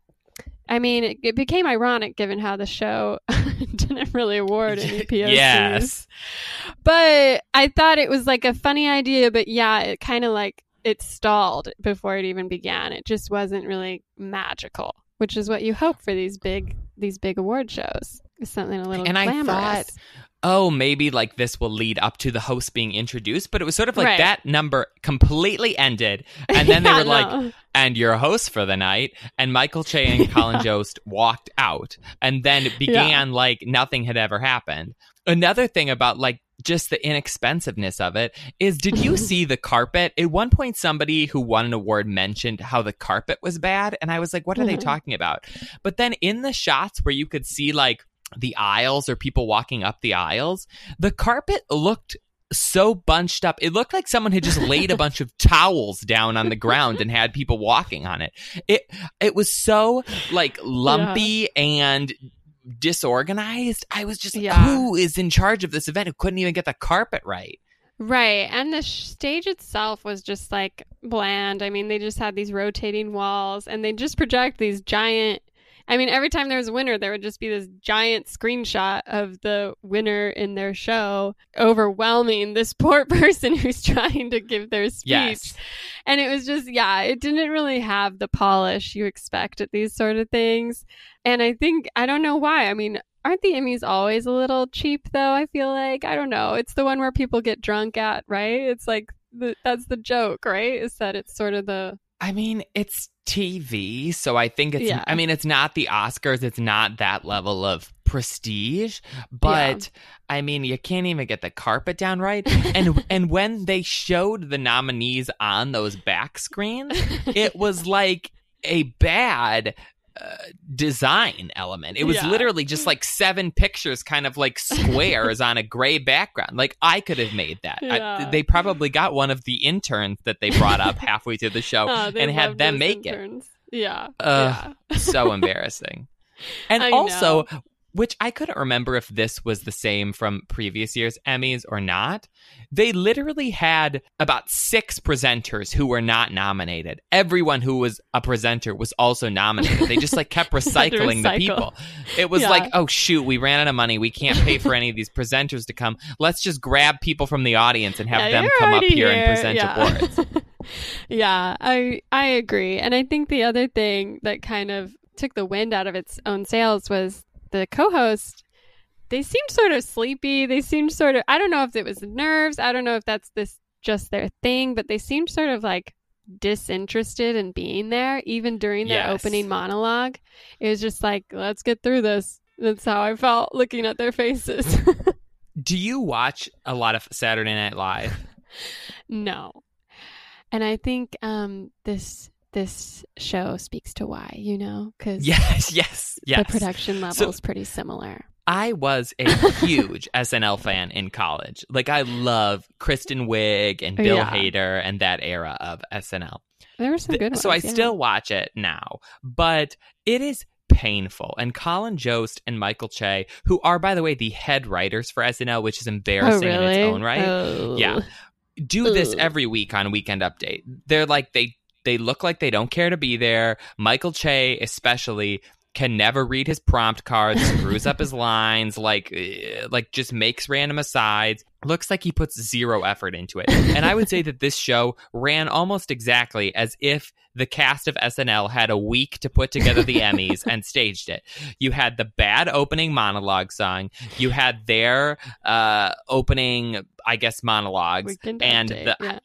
I mean, it, it became ironic given how the show *laughs* didn't really award any *laughs* POCs. Yes. But I thought it was like a funny idea, but yeah, it kind of like it stalled before it even began. It just wasn't really magical, which is what you hope for these big these big award shows. Something a little And I thought, oh, maybe like this will lead up to the host being introduced, but it was sort of like Right. that number completely ended, and then they *laughs* Yeah, were like, "And your host for the night," and Michael Che and *laughs* Colin Jost walked out, and then it began like nothing had ever happened. Another thing about like just the inexpensiveness of it is did you *laughs* see the carpet? At one point somebody who won an award mentioned how the carpet was bad and i was like what are they Mhm. talking about? But then in the shots where you could see like the aisles or people walking up the aisles the carpet looked so bunched up it looked like someone had just *laughs* laid a bunch of towels down on the ground and had people walking on it it it was so like lumpy and disorganized i was just Yeah. who is in charge of this event who couldn't even get the carpet right Right. And the sh- stage itself was just like bland. I mean, they just had these rotating walls and they just project these giant. I mean, every time there was a winner, there would just be this giant screenshot of the winner in their show overwhelming this *laughs* poor person who's trying to give their speech. yes And it was just, yeah, it didn't really have the polish you expect at these sort of things. And I think, I don't know why. I mean, aren't the Emmys always a little cheap, though? I feel like, I don't know. It's the one where people get drunk at, right? It's like, the, that's the joke, right? Is that it's sort of the. I mean, it's TV, so I think it's. Yeah. I mean, it's not the Oscars. It's not that level of prestige, but I mean, you can't even get the carpet down right. And *laughs* and when they showed the nominees on those back screens, it was like a bad. Uh, design element. It was Yeah. literally just like seven pictures, kind of like squares *laughs* on a gray background. Like I could have made that. I- they probably got one of the interns that they brought up halfway through the show *laughs* Oh, and had them make interns. Yeah. Ugh. yeah. So *laughs* embarrassing. And I also, which I couldn't remember if this was the same from previous year's Emmys or not. They literally had about six presenters who were not nominated. Everyone who was a presenter was also nominated. They just like kept *laughs* recycling the people. It was Yeah. like, oh shoot, we ran out of money. We can't pay for any of these presenters to come. Let's just grab people from the audience and have Yeah, them come up already here and present Yeah. awards. *laughs* yeah, I I agree. And I think the other thing that kind of took the wind out of its own sails was the co-host. They seemed sort of sleepy. They seemed sort of I don't know if it was nerves. I don't know if that's this just their thing, but they seemed sort of like disinterested in being there even during their Yes. opening monologue. It was just like, let's get through this. That's how I felt looking at their faces. *laughs* Do you watch a lot of Saturday Night Live? *laughs* No. And I think um this this show speaks to why, you know, cuz Yes, yes, *laughs* yes. the production level So- is pretty similar. I was a *laughs* huge SNL fan in college. Like I love Kristen Wiig and oh, Bill Yeah. Hader and that era of SNL. There were some good ones. so I yeah. still watch it now, but it is painful. And Colin Jost and Michael Che, who are by the way the head writers for SNL, which is oh, embarrassing really? in its own right, Oh. Yeah. do this every week on Weekend Update. They're like they they look like they don't care to be there. Michael Che especially can never read his prompt cards, screws up his *laughs* lines, like eh, like just makes random asides. Looks like he puts zero effort into it. And I would say that this show ran almost exactly as if the cast of SNL had a week to put together the Emmys and staged it. You had the bad opening monologue song. You had their uh, opening, I guess, monologues and the yeah.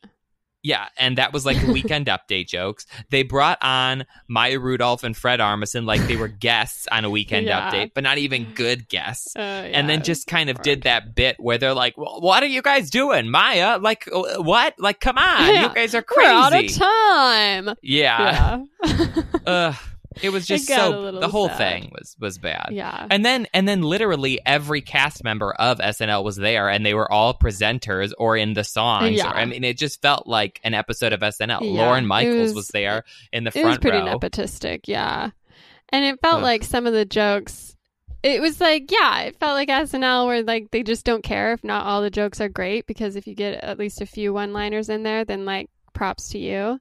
Yeah, and that was like the weekend update jokes. They brought on Maya Rudolph and Fred Armisen like they were guests on a weekend Yeah. update, but not even good guests. Uh, and then just kind of hard. did that bit where they're like, well, "What are you guys doing, Maya? Like, uh, what? Like, come on, Yeah. you *laughs* guys are We're out of crazy." time. Yeah, Yeah. *laughs* Ugh. It was *laughs* just a so. The whole sad. thing was was bad. yeah. And then and then literally every cast member of SNL was there and they were all presenters or in the songs. Yeah. Or, I mean it just felt like an episode of SNL. Yeah, Lorne Michaels was, was- there in the front. It was pretty row. nepotistic, yeah. And it felt Ugh. like some of the jokes it was like, yeah, it felt like SNL where like they just don't care if not all the jokes are great because if you get at least a few one-liners in there, then like props to you.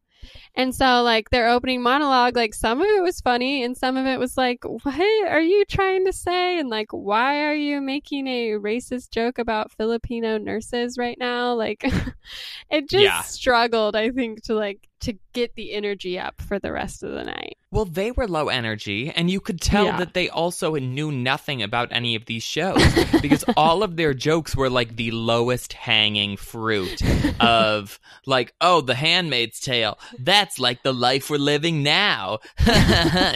And so like their opening monologue, like some of it was funny and some of it was like, what are you trying to say? And like, why are you making a racist joke about Filipino nurses right now? Like *laughs* it just Yeah. struggled, I think, to like to get the energy up for the rest of the night. Well, they were low energy, and you could tell Yeah. that they also knew nothing about any of these shows *laughs* because all of their jokes were like the lowest hanging fruit of like, oh, The Handmaid's Tale. That's like the life we're living now. *laughs*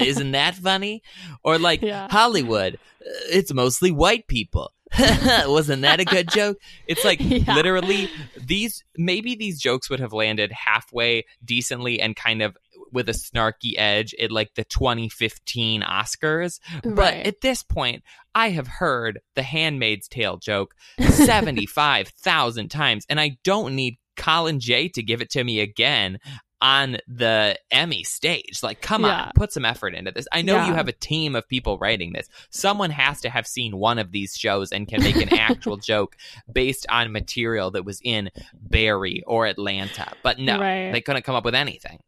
Isn't that funny? Or like Yeah. Hollywood. uh, It's mostly white people. *laughs* Wasn't that a good joke? It's like Yeah. literally these maybe these jokes would have landed halfway decently and kind of with a snarky edge at like the 2015 Oscars. But at this point, I have heard the Handmaid's Tale joke *laughs* 75,000 times, and I don't need Colin J to give it to me again on the Emmy stage. Like, come on, put some effort into this. I know you have a team of people writing this. Someone has to have seen one of these shows and can make an actual *laughs* joke based on material that was in Barry or Atlanta. But no, Right. they couldn't come up with anything.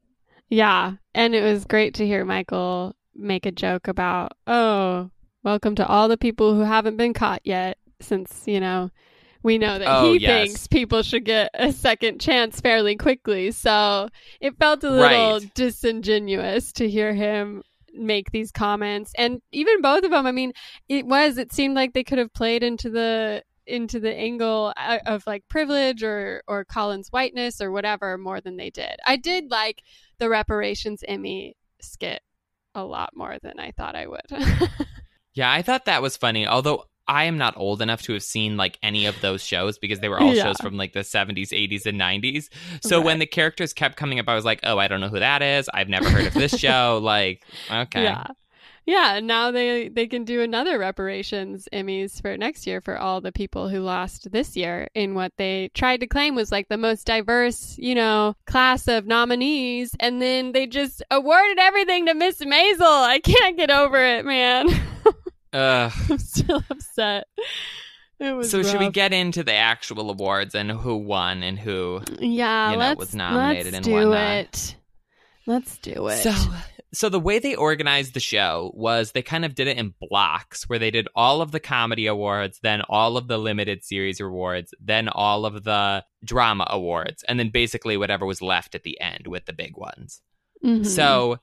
Yeah. And it was great to hear Michael make a joke about, oh, welcome to all the people who haven't been caught yet, since, you know, we know that Oh, he yes. thinks people should get a second chance fairly quickly. So it felt a little Right. disingenuous to hear him make these comments. And even both of them, I mean, it was, it seemed like they could have played into the into the angle uh, of like privilege or or Colin's whiteness or whatever more than they did. I did like the reparations Emmy skit a lot more than I thought I would. *laughs* Yeah, I thought that was funny. Although I am not old enough to have seen like any of those shows because they were all Yeah. shows from like the 70s, 80s, and 90s. So when the characters kept coming up, I was like, oh, I don't know who that is. I've never heard of this show. *laughs* Like, okay. Yeah. Yeah, and now they they can do another reparations Emmys for next year for all the people who lost this year in what they tried to claim was like the most diverse, you know, class of nominees and then they just awarded everything to Miss Maisel. I can't get over it, man. *laughs* Ugh. I'm still upset. It was So should we get into the actual awards and who won and who? Yeah, you know, let's was nominated let's and do whatnot. it. Let's do it. So, so the way they organized the show was they kind of did it in blocks, where they did all of the comedy awards, then all of the limited series awards, then all of the drama awards, and then basically whatever was left at the end with the big ones. Mhm. So,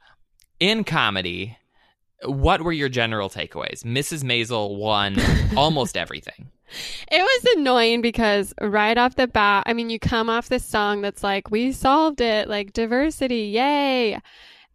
in comedy, what were your general takeaways? Mrs. Maisel won *laughs* almost everything. It was annoying because right off the bat, I mean, you come off this song that's like, we solved it, like diversity, yay.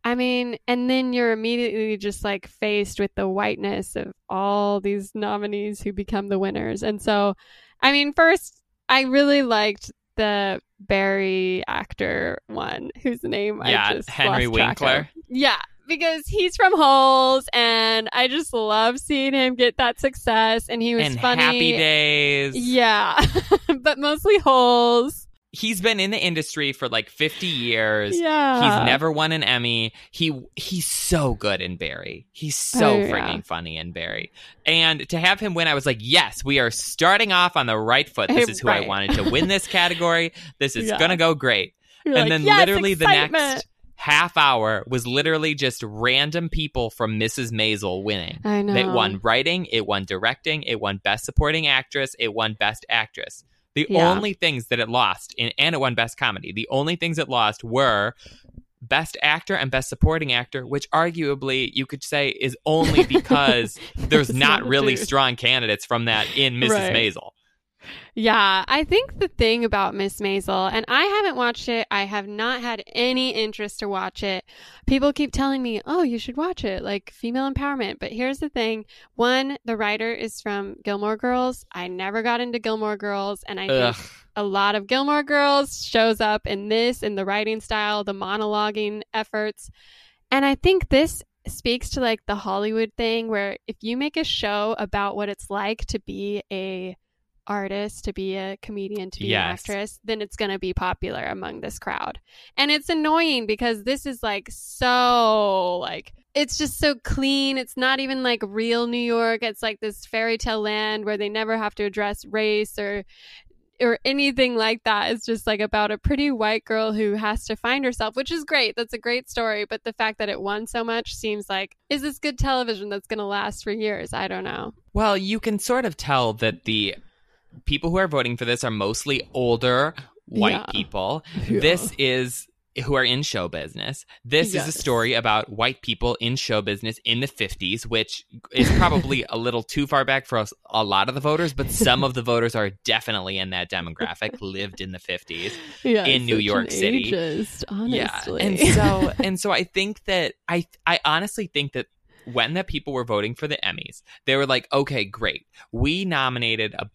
I mean, and then you're immediately just like faced with the whiteness of all these nominees who become the winners. And so, I mean, first, I really liked the Barry actor one, whose name Yeah, I just Henry lost track of. Winkler. Yeah, because he's from Holes, and I just love seeing him get that success. And he was and funny. Happy Days. Yeah, *laughs* but mostly holes. He's been in the industry for like 50 years. Yeah. He's never won an Emmy. He he's so good in Barry. He's so Oh, yeah. freaking funny in Barry. And to have him win, I was like, yes, we are starting off on the right foot. This is who I wanted to win this *laughs* category. This is Yeah. gonna go great. You're and like, then "Yes, literally the next half hour was literally just random people from Mrs. Maisel winning. I know. It won writing, it won directing, it won best supporting actress, it won best actress. The Yeah. only things that it lost, in, and it won best comedy, the only things it lost were best actor and best supporting actor, which arguably you could say is only *laughs* because there's not not really strong candidates from that in Mrs. Right. Maisel. Yeah, I think the thing about Miss Maisel, and I haven't watched it, I have not had any interest to watch it. People keep telling me, oh, you should watch it, like female empowerment. But here's the thing one, the writer is from Gilmore Girls. I never got into Gilmore Girls, and I Ugh. think a lot of Gilmore Girls shows up in this, in the writing style, the monologuing efforts. And I think this speaks to like the Hollywood thing where if you make a show about what it's like to be a artist, to be a comedian, to be an actress, then it's going to be popular among this crowd. And it's annoying because this is like so like it's just so clean. It's not even like real New York. It's like this fairy tale land where they never have to address race or or anything like that. It's just like about a pretty white girl who has to find herself, which is great. That's a great story. But the fact that it won so much seems like, is this good television that's going to last for years? I don't know. Well, you can sort of tell that the people who are voting for this are mostly older white Yeah. people. Yeah. This is who are in show business. This is a story about white people in show business in the 50s, which is probably *laughs* a little too far back for us, a lot of the voters, but some of the voters are definitely in that demographic, lived in the 50s. Yeah, in New York an City. ageist, honestly. Yeah. And so and so I think that I I honestly think that when the people were voting for the Emmys, they were like, "Okay, great. We nominated a,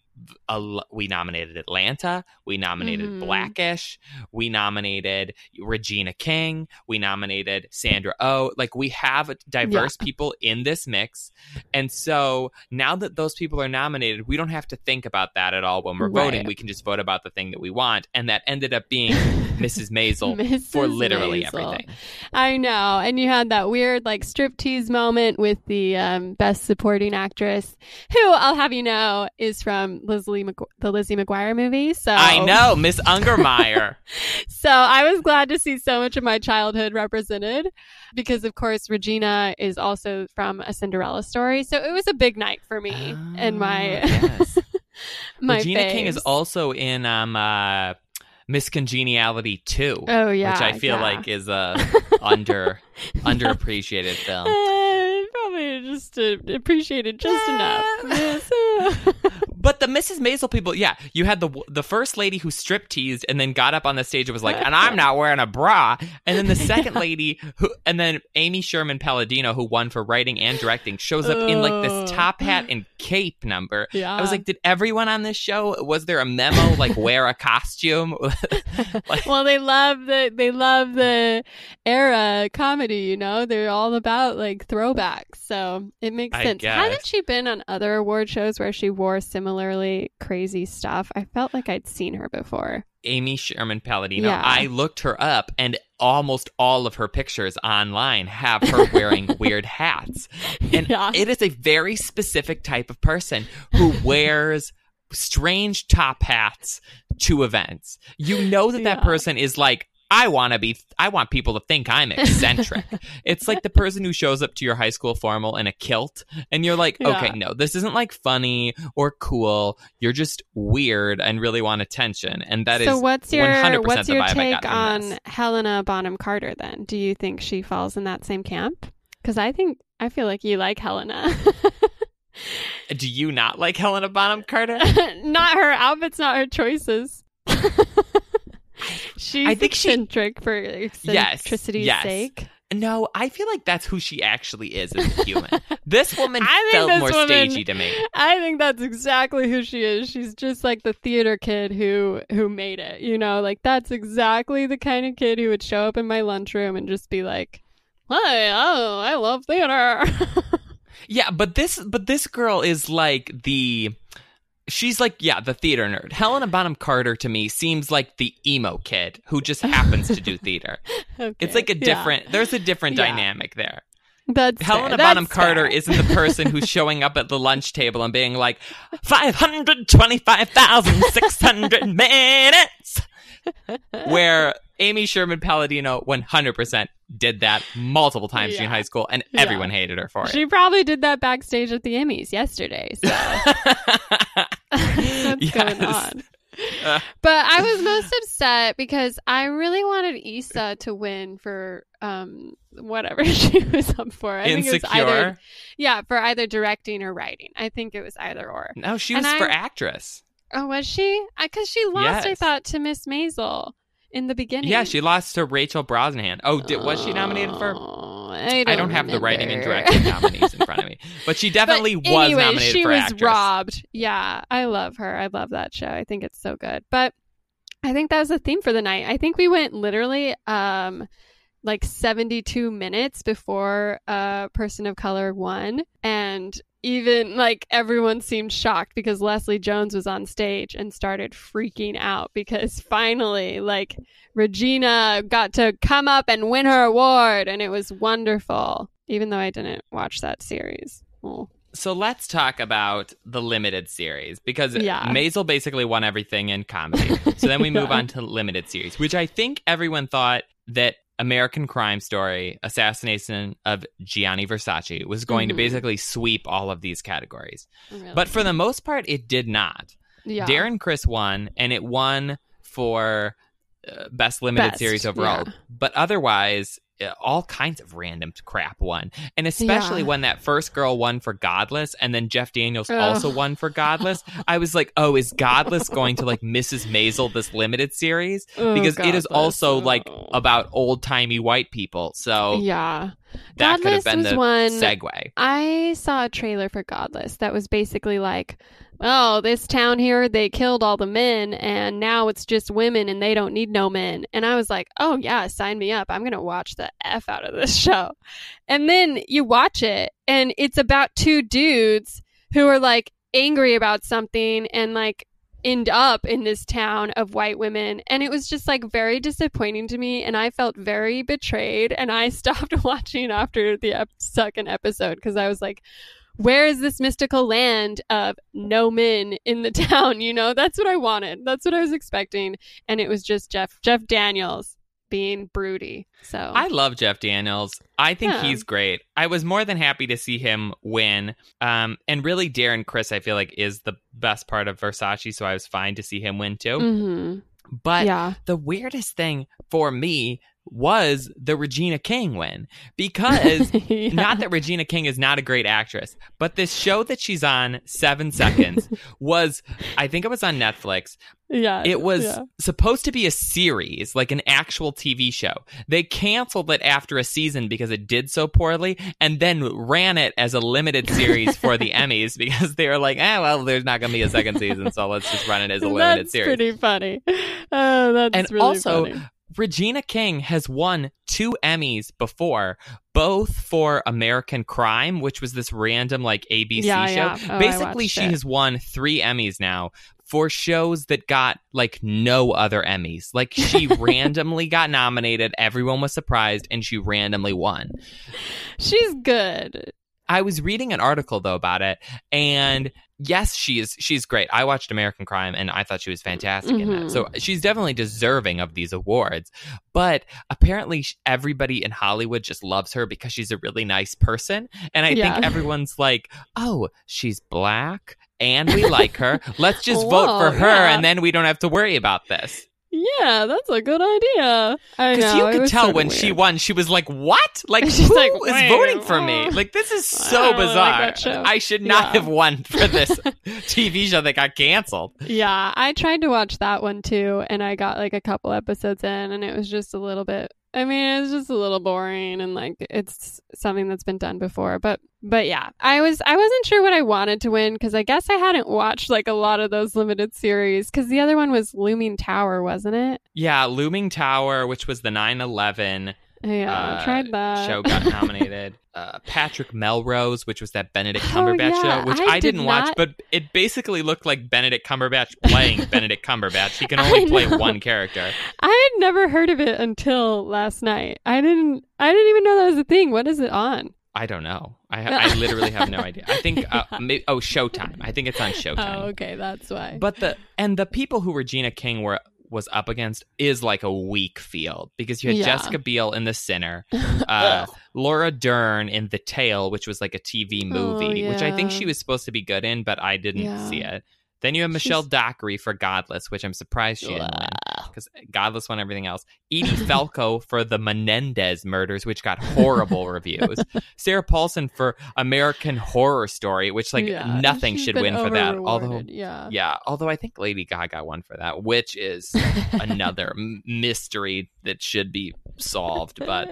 a we nominated Atlanta, we nominated Mhm. Blackish, we nominated Regina King, we nominated Sandra Oh. Like we have diverse people in this mix. And so now that those people are nominated, we don't have to think about that at all when we're voting. We can just vote about the thing that we want. And that ended up being *laughs* Mrs. Maisel for literally Maisel. everything. I know. And you had that weird like striptease moment with the um, best supporting actress, who I'll have you know is from Lizzie the Lizzie McGuire movie. So I know, Miss Ungermeyer. *laughs* So I was glad to see so much of my childhood represented because of course Regina is also from a Cinderella story. So it was a big night for me and my Ah, *laughs* yes. my Regina King is also in um uh Miss Congeniality 2, Oh yeah. which I feel yeah. like is a *laughs* under underappreciated film. Uh, probably just uh, appreciated just enough. Yes. But the Mrs. Maisel people, yeah, you had the the first lady who strip teased and then got up on the stage and was like, "And I'm not wearing a bra." And then the *laughs* second lady who, and then Amy Sherman Palladino, who won for writing and directing, shows up in like this top hat and cape number. yeah. I was like, did everyone on this show? Was there a memo like wear a costume? *laughs* like, well, they love the they love the era comedy. You know, they're all about like throwbacks, so it makes I sense. guess. Hasn't she been on other award shows where she wore similarly crazy stuff? I felt like I'd seen her before. Amy Sherman Palladino. Yeah. I looked her up, and almost all of her pictures online have her wearing *laughs* weird hats. And Yeah. it is a very specific type of person who wears strange top hats to events. You know that that Yeah. person is like, I want to be, I want people to think I'm eccentric. *laughs* it's like the person who shows up to your high school formal in a kilt, and you're like, Yeah. okay, no, this isn't like funny or cool. You're just weird and really want attention. And that is so what's your 100% what's your take on. Helena Bonham Carter then? Do you think she falls in that same camp? Because I think I feel like you like Helena. Uh, do you not like *laughs* Helena Bonham Carter? *laughs* not her outfits, not her choices. She's I think she- eccentric for eccentricity's yes. sake. No, I feel like that's who she actually is as a human. *laughs* this woman I think felt this more woman- stagey to me. I think that's exactly who she is. She's just like the theater kid who who made it. You know, like that's exactly the kind of kid who would show up in my lunchroom and just be like, "Hi, oh, I love theater." *laughs* Yeah, but this but this girl is like the she's like yeah, the theater nerd. Helena Bonham Carter to me seems like the emo kid who just happens to do *laughs* theater. Okay, It's like a yeah. different there's a different Yeah. dynamic there. That's Helena fair. Bonham That's Carter fair. isn't the person who's *laughs* showing up at the lunch table and being like 525,600 *laughs* minutes where Amy Sherman Palladino 100% did that multiple times in high school and Yeah. everyone hated her for it. She probably did that backstage at the Emmys yesterday. So *laughs* that's going on. Uh. But I was most upset because I really wanted Issa to win for um whatever *laughs* she was up for. I think it was either Insecure. yeah, for either directing or writing. I think it was either or. No, she And was I- for actress. Oh, was she? Because she lost, I thought, to Miss Maisel in the beginning. Yeah, she lost to Rachel Brosnahan. Oh, did, was she nominated for? Oh, I don't, I don't have the writing and directing nominees in front of me, *laughs* but she definitely But was anyway, nominated she for was actress. robbed. Yeah, I love her. I love that show. I think it's so good. But I think that was the theme for the night. I think we went literally um like 72 minutes before a person of color won and even like everyone seemed shocked because Leslie Jones was on stage and started freaking out because *laughs* finally like Regina got to come up and win her award and it was wonderful even though I didn't watch that series. Oh. So let's talk about the limited series because Yeah. Maisel basically won everything in comedy. so then we *laughs* move on to limited series, which I think everyone thought that American Crime Story, Assassination of Gianni Versace, was going Mhm. to basically sweep all of these categories. Really? But for the most part, it did not. yeah. Darren Criss won, and it won for uh, best limited Best, series overall. yeah. But otherwise, Uh, all kinds of random crap won, and especially Yeah. when that first girl won for Godless, and then Jeff Daniels Ugh. also won for Godless. *laughs* I was like, oh, is Godless going to like Mrs. Maisel this limited series? *laughs* Oh, Because it is also like Oh. about old timey white people, so yeah. that could have Godless been was the one segue. I saw a trailer for Godless that was basically like, oh, this town here, they killed all the men and now it's just women and they don't need no men. And I was like, oh, yeah, sign me up. I'm going to watch the F out of this *laughs* show. And then you watch it and it's about two dudes who are like angry about something and like end up in this town of white women and it was just like very disappointing to me and i felt very betrayed and i *laughs* stopped *laughs* watching after the ep- second episode because i was like where is this mystical land of no men in the *laughs* town you know that's what i wanted that's what i was expecting and it was just jeff jeff daniels being broody so I love Jeff Daniels. I think Yeah. he's great. I was more than happy to see him win. Um, and really, Darren Criss, I feel like, is the best part of Versace, so I was fine to see him win too. Mhm. But yeah the weirdest thing for me was the Regina King win because. *laughs* Yeah. Not that Regina King is not a great actress, but this show that she's on, Seven Seconds, *laughs* was, I think it was on Netflix. yeah It was yeah. supposed to be a series, like an actual TV show. They canceled it after a season because it did so poorly and then ran it as a limited series for the *laughs* Emmys because they were like, eh, well, there's not going to be a second season, so let's just run it as a limited that's series. pretty funny oh that's And really also, funny. Regina King has won two Emmys before, both for American Crime, which was this random like ABC Yeah, show. yeah. Oh, Basically, she it. has won three Emmys now for shows that got like no other Emmys. Like she *laughs* randomly got nominated, everyone was surprised, and she randomly won. She's good. I was reading an article though about it, and yes, she is she's great. I watched American Crime and I thought she was fantastic in that. So mm-hmm. she's definitely deserving of these awards. But apparently everybody in Hollywood just loves her because she's a really nice person, and I Yeah. think *laughs* everyone's like, "Oh, she's black." And we like her. Let's just vote for her, yeah. and then we don't have to worry about this. Yeah, that's a good idea. Because you could tell when she won, she was like, "What? Like *laughs* She's who like, is voting for me? oh, Like this is *laughs* so oh, really like bizarre. I should not Yeah. have won for this *laughs* TV show that got canceled." Yeah, I tried to watch that one too, and I got like a couple episodes in, and it was just a little bit. I mean, it's just a little boring, and like it's something that's been done before. But but yeah, I was I wasn't sure what I wanted to win because I guess I hadn't watched like a lot of those limited series because the other one was Looming Tower, wasn't it? Yeah, Looming Tower, which was the 9/11 Yeah, Uh, I tried that show, got *laughs* nominated. uh, Patrick Melrose, which was that Benedict Oh, Cumberbatch yeah, show, which I I, did didn't watch, but it basically looked like Benedict Cumberbatch *laughs* playing Benedict Cumberbatch. He can only play one character. I had never heard of it until last night. I didn't. I didn't even know that was a thing. What is it on? I don't know. I ha- I literally have no idea. I *laughs* think uh, Yeah. may- oh Showtime. I think it's on Showtime. Oh, okay, that's why. But the and the people who Regina King were was up against is like a weak field because you had Yeah. Jessica Biel in The Sinner, *laughs* uh, Laura Dern in The Tale, which was like a TV movie, which I think she was supposed to be good in, but I didn't Yeah. see it. Then you have Michelle Dockery for Godless, which I'm surprised she didn't win because Godless won everything else. Edie Falco *laughs* for the Menendez murders, which got horrible *laughs* reviews. Sarah Paulson for American Horror Story, which like Yeah, nothing should win for that. Although yeah, yeah, although I think Lady Gaga won for that, which is *laughs* another mystery that should be solved. But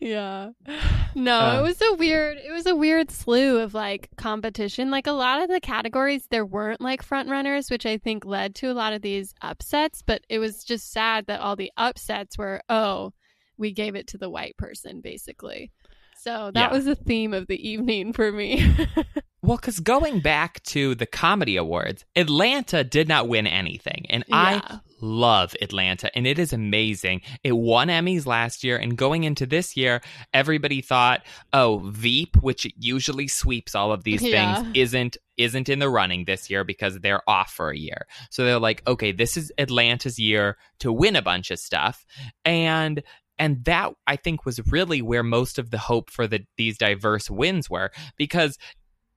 yeah, *sighs* no, Uh. it was a weird. It was a weird slew of like competition. Like a lot of the categories, there weren't like front runners, which I think led to a lot of these upsets. But it was just sad that all the upsets were oh, we gave it to the white person, basically. So that Yeah. was the theme of the evening for me. *laughs* well, because going back to the comedy awards, Atlanta did not win anything, and I Yeah. Love Atlanta, and it is amazing. It won Emmys last year, and going into this year, everybody thought, "Oh, Veep, which usually sweeps all of these Yeah. things, isn't isn't in the running this year because they're off for a year." So they're like, "Okay, this is Atlanta's year to win a bunch of stuff," and and that I think was really where most of the hope for the these diverse wins were because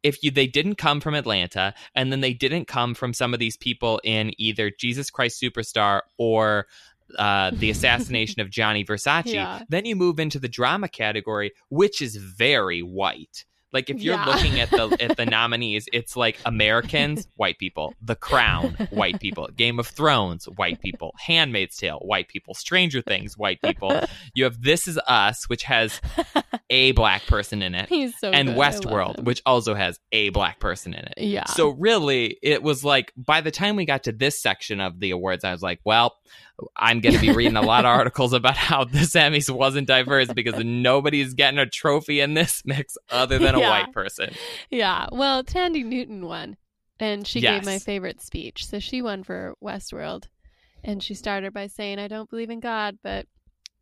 if you they didn't come from Atlanta and then they didn't come from some of these people in either Jesus Christ Superstar or uh, the *laughs* assassination of Gianni Versace, Yeah. then you move into the drama category, which is very white. Like if you're Yeah. looking at the at the *laughs* nominees, it's like Americans, white people, The Crown, white people, Game of Thrones, white people, Handmaid's Tale, white people, Stranger Things, white people. You have This Is Us, which has a black person in it, He's so and good. Westworld, which also has a black person in it. yeah. So really, it was like by the time we got to this section of the awards, I was like, well, I'm going to be reading a lot of *laughs* articles about how the Emmys wasn't diverse because nobody's getting a trophy in this mix other than a Yeah. white person. Yeah. Well, Thandie Newton won, and she gave my favorite speech. So she won for Westworld, and she started by saying, "I don't believe in God, but."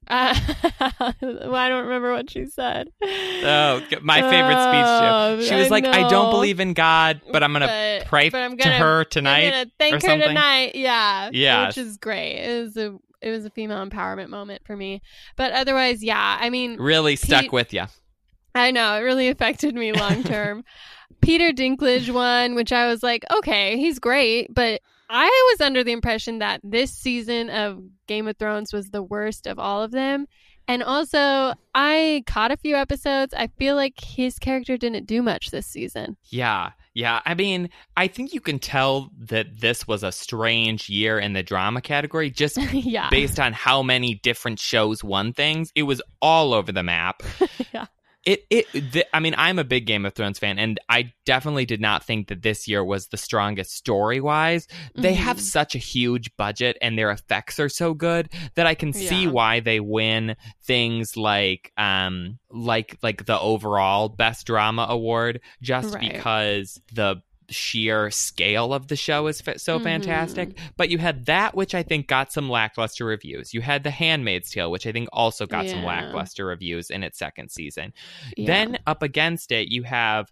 Uh, *laughs* well, I don't remember what she said. Oh, my favorite Oh, speech. She was I like, "I don't believe in God, but I'm gonna But- pray but I'm to gonna- her I'm tonight." gonna thank her tonight. Yeah, Yes. which is great. It was a it was a female empowerment moment for me. But otherwise, yeah. I mean, Really stuck Pete- with you. I know it really affected me long term. *laughs* Peter Dinklage won, which I was like, okay, he's great, but I was under the impression that this season of Game of Thrones was the worst of all of them. And also, I caught a few episodes. I feel like his character didn't do much this season. Yeah, yeah. I mean, I think you can tell that this was a strange year in the drama category just *laughs* yeah. based on how many different shows won things. It was all over the map. *laughs* Yeah. It it th- I mean, I'm a big Game of Thrones fan and I definitely did not think that this year was the strongest story-wise. They have such a huge budget and their effects are so good that I can see Yeah. why they win things like um like like the overall best drama award just Right. because the sheer scale of the show is so Mhm. fantastic. But you had that, which I think got some lackluster reviews. You had The Handmaid's Tale, which I think also got some lackluster reviews in its second season. Yeah. Then up against it, you have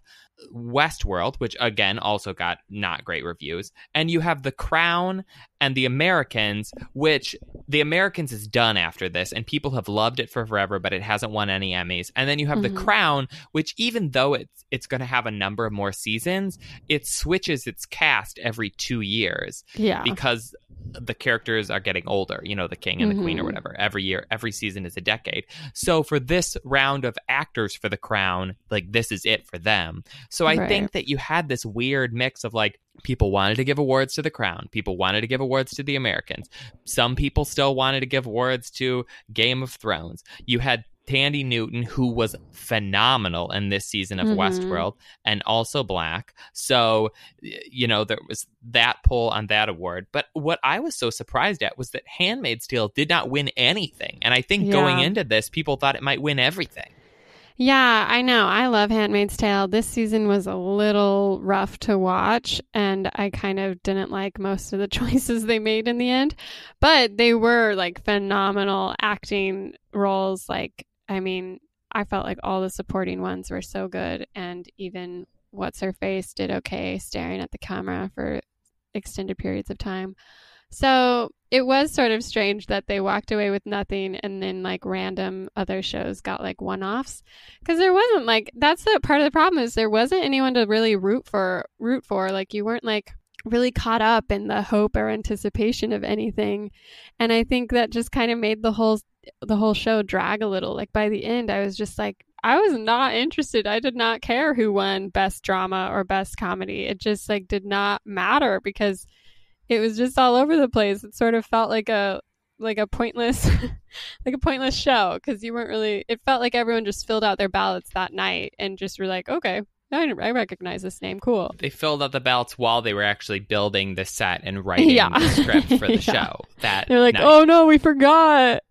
Westworld, which again also got not great reviews, and you have The Crown and The Americans, which The Americans is done after this, and people have loved it for forever, but it hasn't won any Emmys. And then you have Mhm. The Crown, which even though it's it's going to have a number of more seasons, it switches its cast every two years yeah. because the characters are getting older, you know, the king and the queen or Mhm. whatever. Every year, every season is a decade. So for this round of actors for the crown, like this is it for them. So I Right. think that you had this weird mix of like people wanted to give awards to the crown, people wanted to give awards to the Americans. Some people still wanted to give awards to Game of Thrones. You had Thandie Newton, who was phenomenal in this season of Mhm. Westworld, and also black. So, you know, there was that pull on that award. But what I was so surprised at was that Handmaid's Tale did not win anything. And I think going into this, people thought it might win everything. Yeah, I know. I love Handmaid's Tale. This season was a little rough to watch, and I kind of didn't like most of the *laughs* choices they made in the end. But they were like phenomenal acting roles. Like, I mean, I felt like all the supporting ones were so good, and even What's Her Face did okay staring at the camera for extended periods of time. So it was sort of strange that they walked away with nothing and then like random other shows got like one offs because there wasn't like that's the part of the problem is there wasn't anyone to really root for root for. Like you weren't like really caught up in the hope or anticipation of anything. And i think that just kind of made the whole the whole show drag a little. Like by the end i was just like i was not interested. I did not care who won best drama or best comedy. It just like did not matter because it was just all over the place it sort of felt like a like a pointless *laughs* like a pointless show because you weren't really it felt like everyone just filled out their ballots that night and just were like okay I, I recognize this name cool They filled out the ballots while they were actually building the set and *laughs* writing Yeah. the script for the *laughs* Yeah. show. That they're like night. oh no we forgot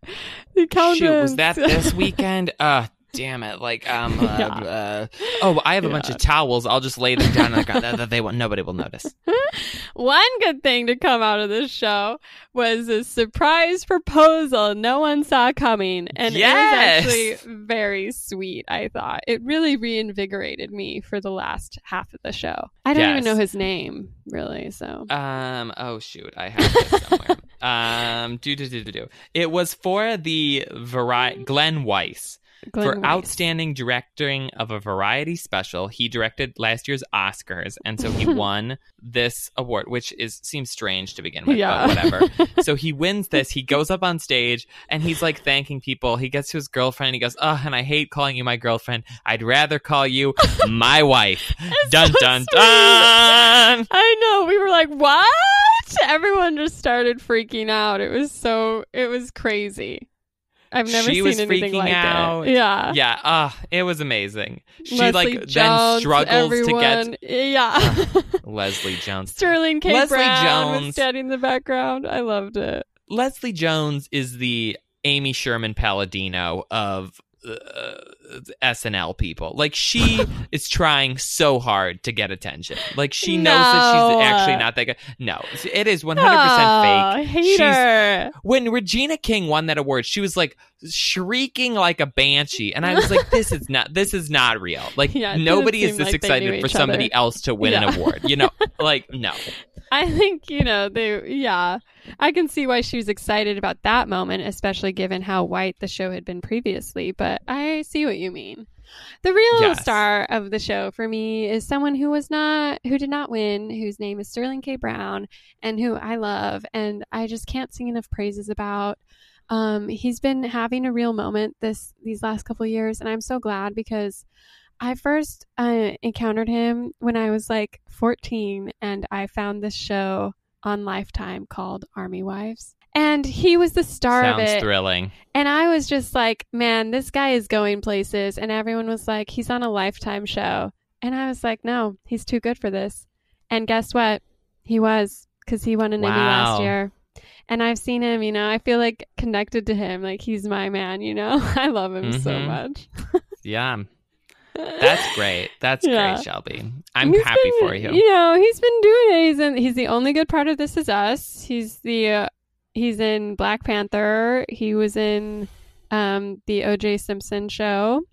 the countess Shoot, was that this weekend? Uh damn it. Like um *laughs* uh, Yeah. uh, oh I have a bunch of towels. I'll just lay them down on the ground. That- They won't nobody will notice. *laughs* One good thing to come out of this show was a surprise proposal no one saw coming. And Yes! it was actually very sweet, I thought. It really reinvigorated me for the last half of the show. I don't even know his name, really, so. Um. Oh shoot, I have this somewhere. *laughs* um. Do do do do do. It was for the vari- Glenn Weiss Glenn for Weiss. outstanding directing of a variety special. He directed last year's Oscars, and so he *laughs* won this award, which is seems strange to begin with, Yeah. but whatever. *laughs* so he wins this. He goes up on stage and he's like thanking people. He gets to his girlfriend. And he goes, "Oh, and I hate calling you my girlfriend. I'd rather call you *laughs* my wife." dun so dun sweet. dun. I know. We were like, what? Everyone just started freaking out. It was so, it was crazy. I've never She seen was anything freaking like out. it. Yeah. Yeah, ah, it was amazing. She Leslie like then Jones, struggles to everyone. get Yeah. *laughs* Leslie Jones. Sterling K. Leslie Brown was Jones. standing in the background. I loved it. Leslie Jones is the Amy Sherman Palladino of uh, SNL people. Like she *laughs* is trying so hard to get attention. Like she knows that she's actually not that good. No, it is 100% Oh, fake. hate She's- When Regina King won that award, she was like shrieking like a banshee, and I was like, "This is not. This is not real. Like *laughs* Yeah, nobody is this like excited for somebody other. else to win an award. You know, *laughs* like no. *laughs* I think, you know, they, yeah, I can see why she was excited about that moment, especially given how white the show had been previously, but I see what you mean. The real Yes. star of the show for me is someone who was not, who did not win, whose name is Sterling K. Brown, and who I love, and I just can't sing enough praises about. Um, he's been having a real moment this these last couple years, and I'm so glad because I first uh, encountered him when I was like 14, and I found this show on Lifetime called Army Wives. And he was the star of Sounds it. thrilling. And I was just like, man, this guy is going places. And everyone was like, he's on a Lifetime show. And I was like, no, he's too good for this. And guess what? He was, because he won an Emmy last year. And I've seen him, you know, I feel like connected to him. Like he's my man, you know? *laughs* I love him so Mhm. much. *laughs* Yeah. That's great. That's Yeah. great, Shelby. I'm He's happy been- for you. You know, he's been doing it. He's in, he's the only good part of This Is Us. He's the uh, he's in Black Panther. He was in um the O.J. Simpson show.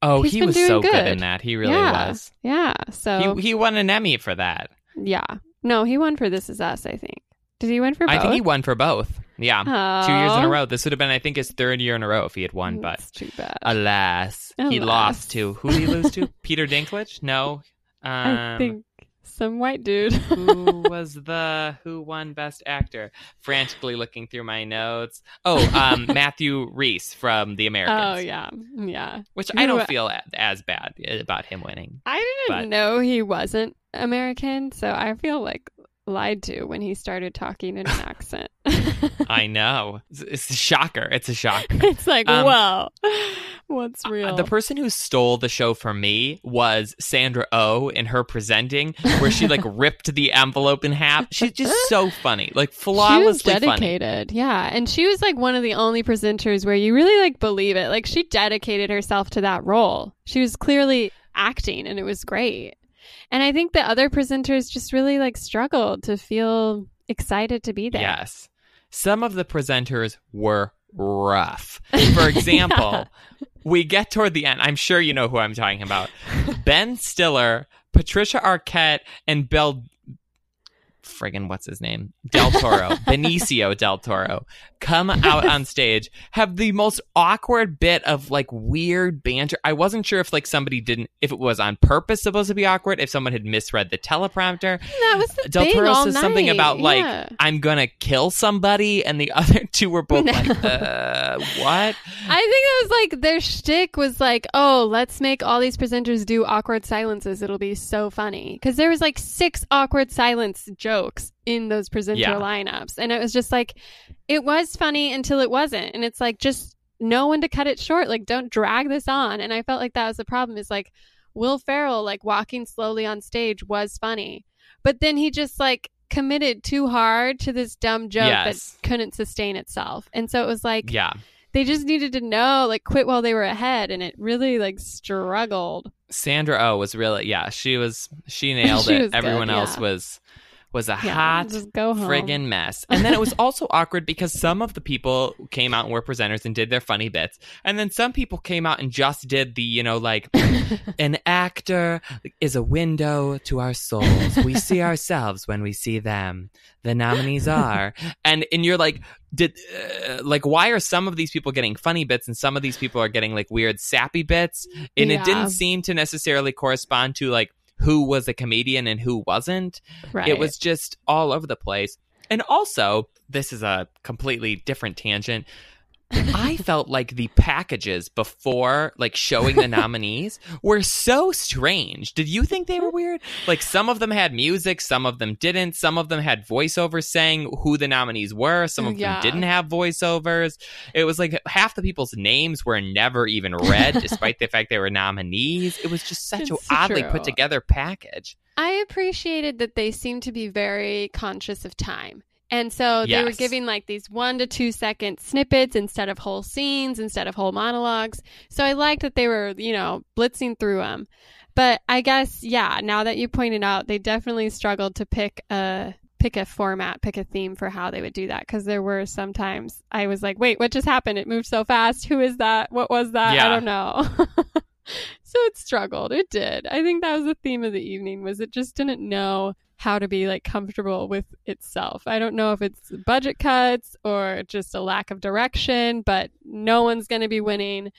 Oh, He's he was so good. good. in that. He really Yeah. was. Yeah. So He he won an Emmy for that. yeah. No, he won for This Is Us. I think. Did he win for both? I think he won for both. Yeah. Two years in a Oh. row. This would have been, I think, his third year in a row if he had won, but That's too bad. alas, he lost to who did he lose to? *laughs* Peter Dinklage? No. Um, I think some white dude. who *laughs* was the who won best actor? Frantically looking through my notes. Oh, um, *laughs* Matthew Rhys from The Americans. oh yeah, yeah. Which I don't feel as bad about him winning. I didn't But- know he wasn't American, so I feel like lied to when he started talking in an *laughs* accent. I *laughs* know. It's, it's a shocker. It's a shocker. *laughs* it's like, Um, well, what's real? The person who stole the show from me was Sandra O oh in her presenting, where she like ripped the envelope in half. She's just *gasps* so funny, like she was flawlessly funny. dedicated, yeah, and she was like one of the only presenters where you really like believe it. Like she dedicated herself to that role. She was clearly acting, and it was great. And I think the other presenters just really like struggled to feel excited to be there. Yes. Some of the presenters were rough. *laughs* For example, Yeah. we get toward the end. I'm sure you know who I'm talking about. *laughs* Ben Stiller, Patricia Arquette, and Bill friggin' what's his name? Del Toro, *laughs* Benicio Del Toro, come out on stage, have the most awkward bit of like weird banter. I wasn't sure if like somebody didn't, if it was on purpose supposed to be awkward, if someone had misread the teleprompter. That was the Del thing Toro says something about like Yeah. I'm gonna kill somebody, and the *laughs* other two were both *laughs* No. like, uh, what? I think it was like their shtick was like, oh, let's make all these presenters do awkward silences. It'll be so funny because there was like six awkward silence jokes in those presenter Yeah. lineups, and it was just like, it was funny until it wasn't, and it's like just know when to cut it short. Like, don't drag this on. And I felt like that was the problem. Is like Will Ferrell like walking slowly on stage was funny, but then he just like committed too hard to this dumb joke Yes. that couldn't sustain itself, and so it was like Yeah. they just needed to know like quit while they were ahead and it really like struggled Sandra O was really yeah, she was she *laughs* nailed She it. was good, Everyone else yeah. was was a yeah hot friggin' mess. And then it was *laughs* also awkward because some of the people came out and were presenters and did their funny bits. And then some people came out and just did the, you know, like *laughs* an actor is a window to our souls. We see ourselves when we see them. The nominees are. And and you're like did uh, like why are some of these people getting funny bits and some of these people are getting like weird sappy bits? And it didn't seem to necessarily correspond to like who was a comedian and who wasn't. right It was just all over the place. And also, this is a completely different tangent. *laughs* I felt like the packages before, like showing the nominees, were so strange. Did you think they were mm-hmm. weird? Like some of them had music, some of them didn't. Some of them had voiceovers saying who the nominees were. Some of Yeah. them didn't have voiceovers. It was like half the people's names were never even read, despite the fact they were nominees. It was just such It's an oddly true. put together package. i appreciated that they seemed to be very conscious of time and so they were giving like these one to two second snippets instead of whole scenes instead of whole monologues. So i liked that they were you know blitzing through them but i guess yeah now that you pointed out they definitely struggled to pick a pick a format pick a theme for how they would do that. Because there were sometimes i was like wait what just happened? It moved so fast. Who is that? What was that? I don't know *laughs* so it struggled. It did. I think that was the theme of the evening was it just didn't know how to be like comfortable with itself. I don't know if it's budget cuts or just a lack of direction but no one's going to be winning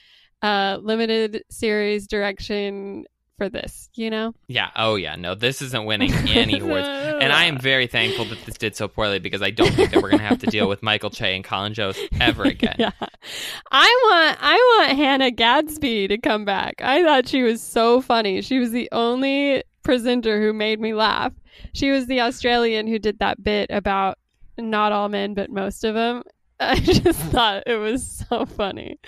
uh limited series direction for this you know Yeah. Oh, yeah. No, this isn't *laughs* winning any awards. And I am very thankful that this did so poorly because I don't think that we're going to have to deal with *laughs* Michael Che and Colin Jost ever again. yeah i want i want hannah gadsby to come back i thought she was so funny she was the only presenter who made me laugh she was the australian who did that bit about not all men but most of them *laughs* I just thought it was so funny.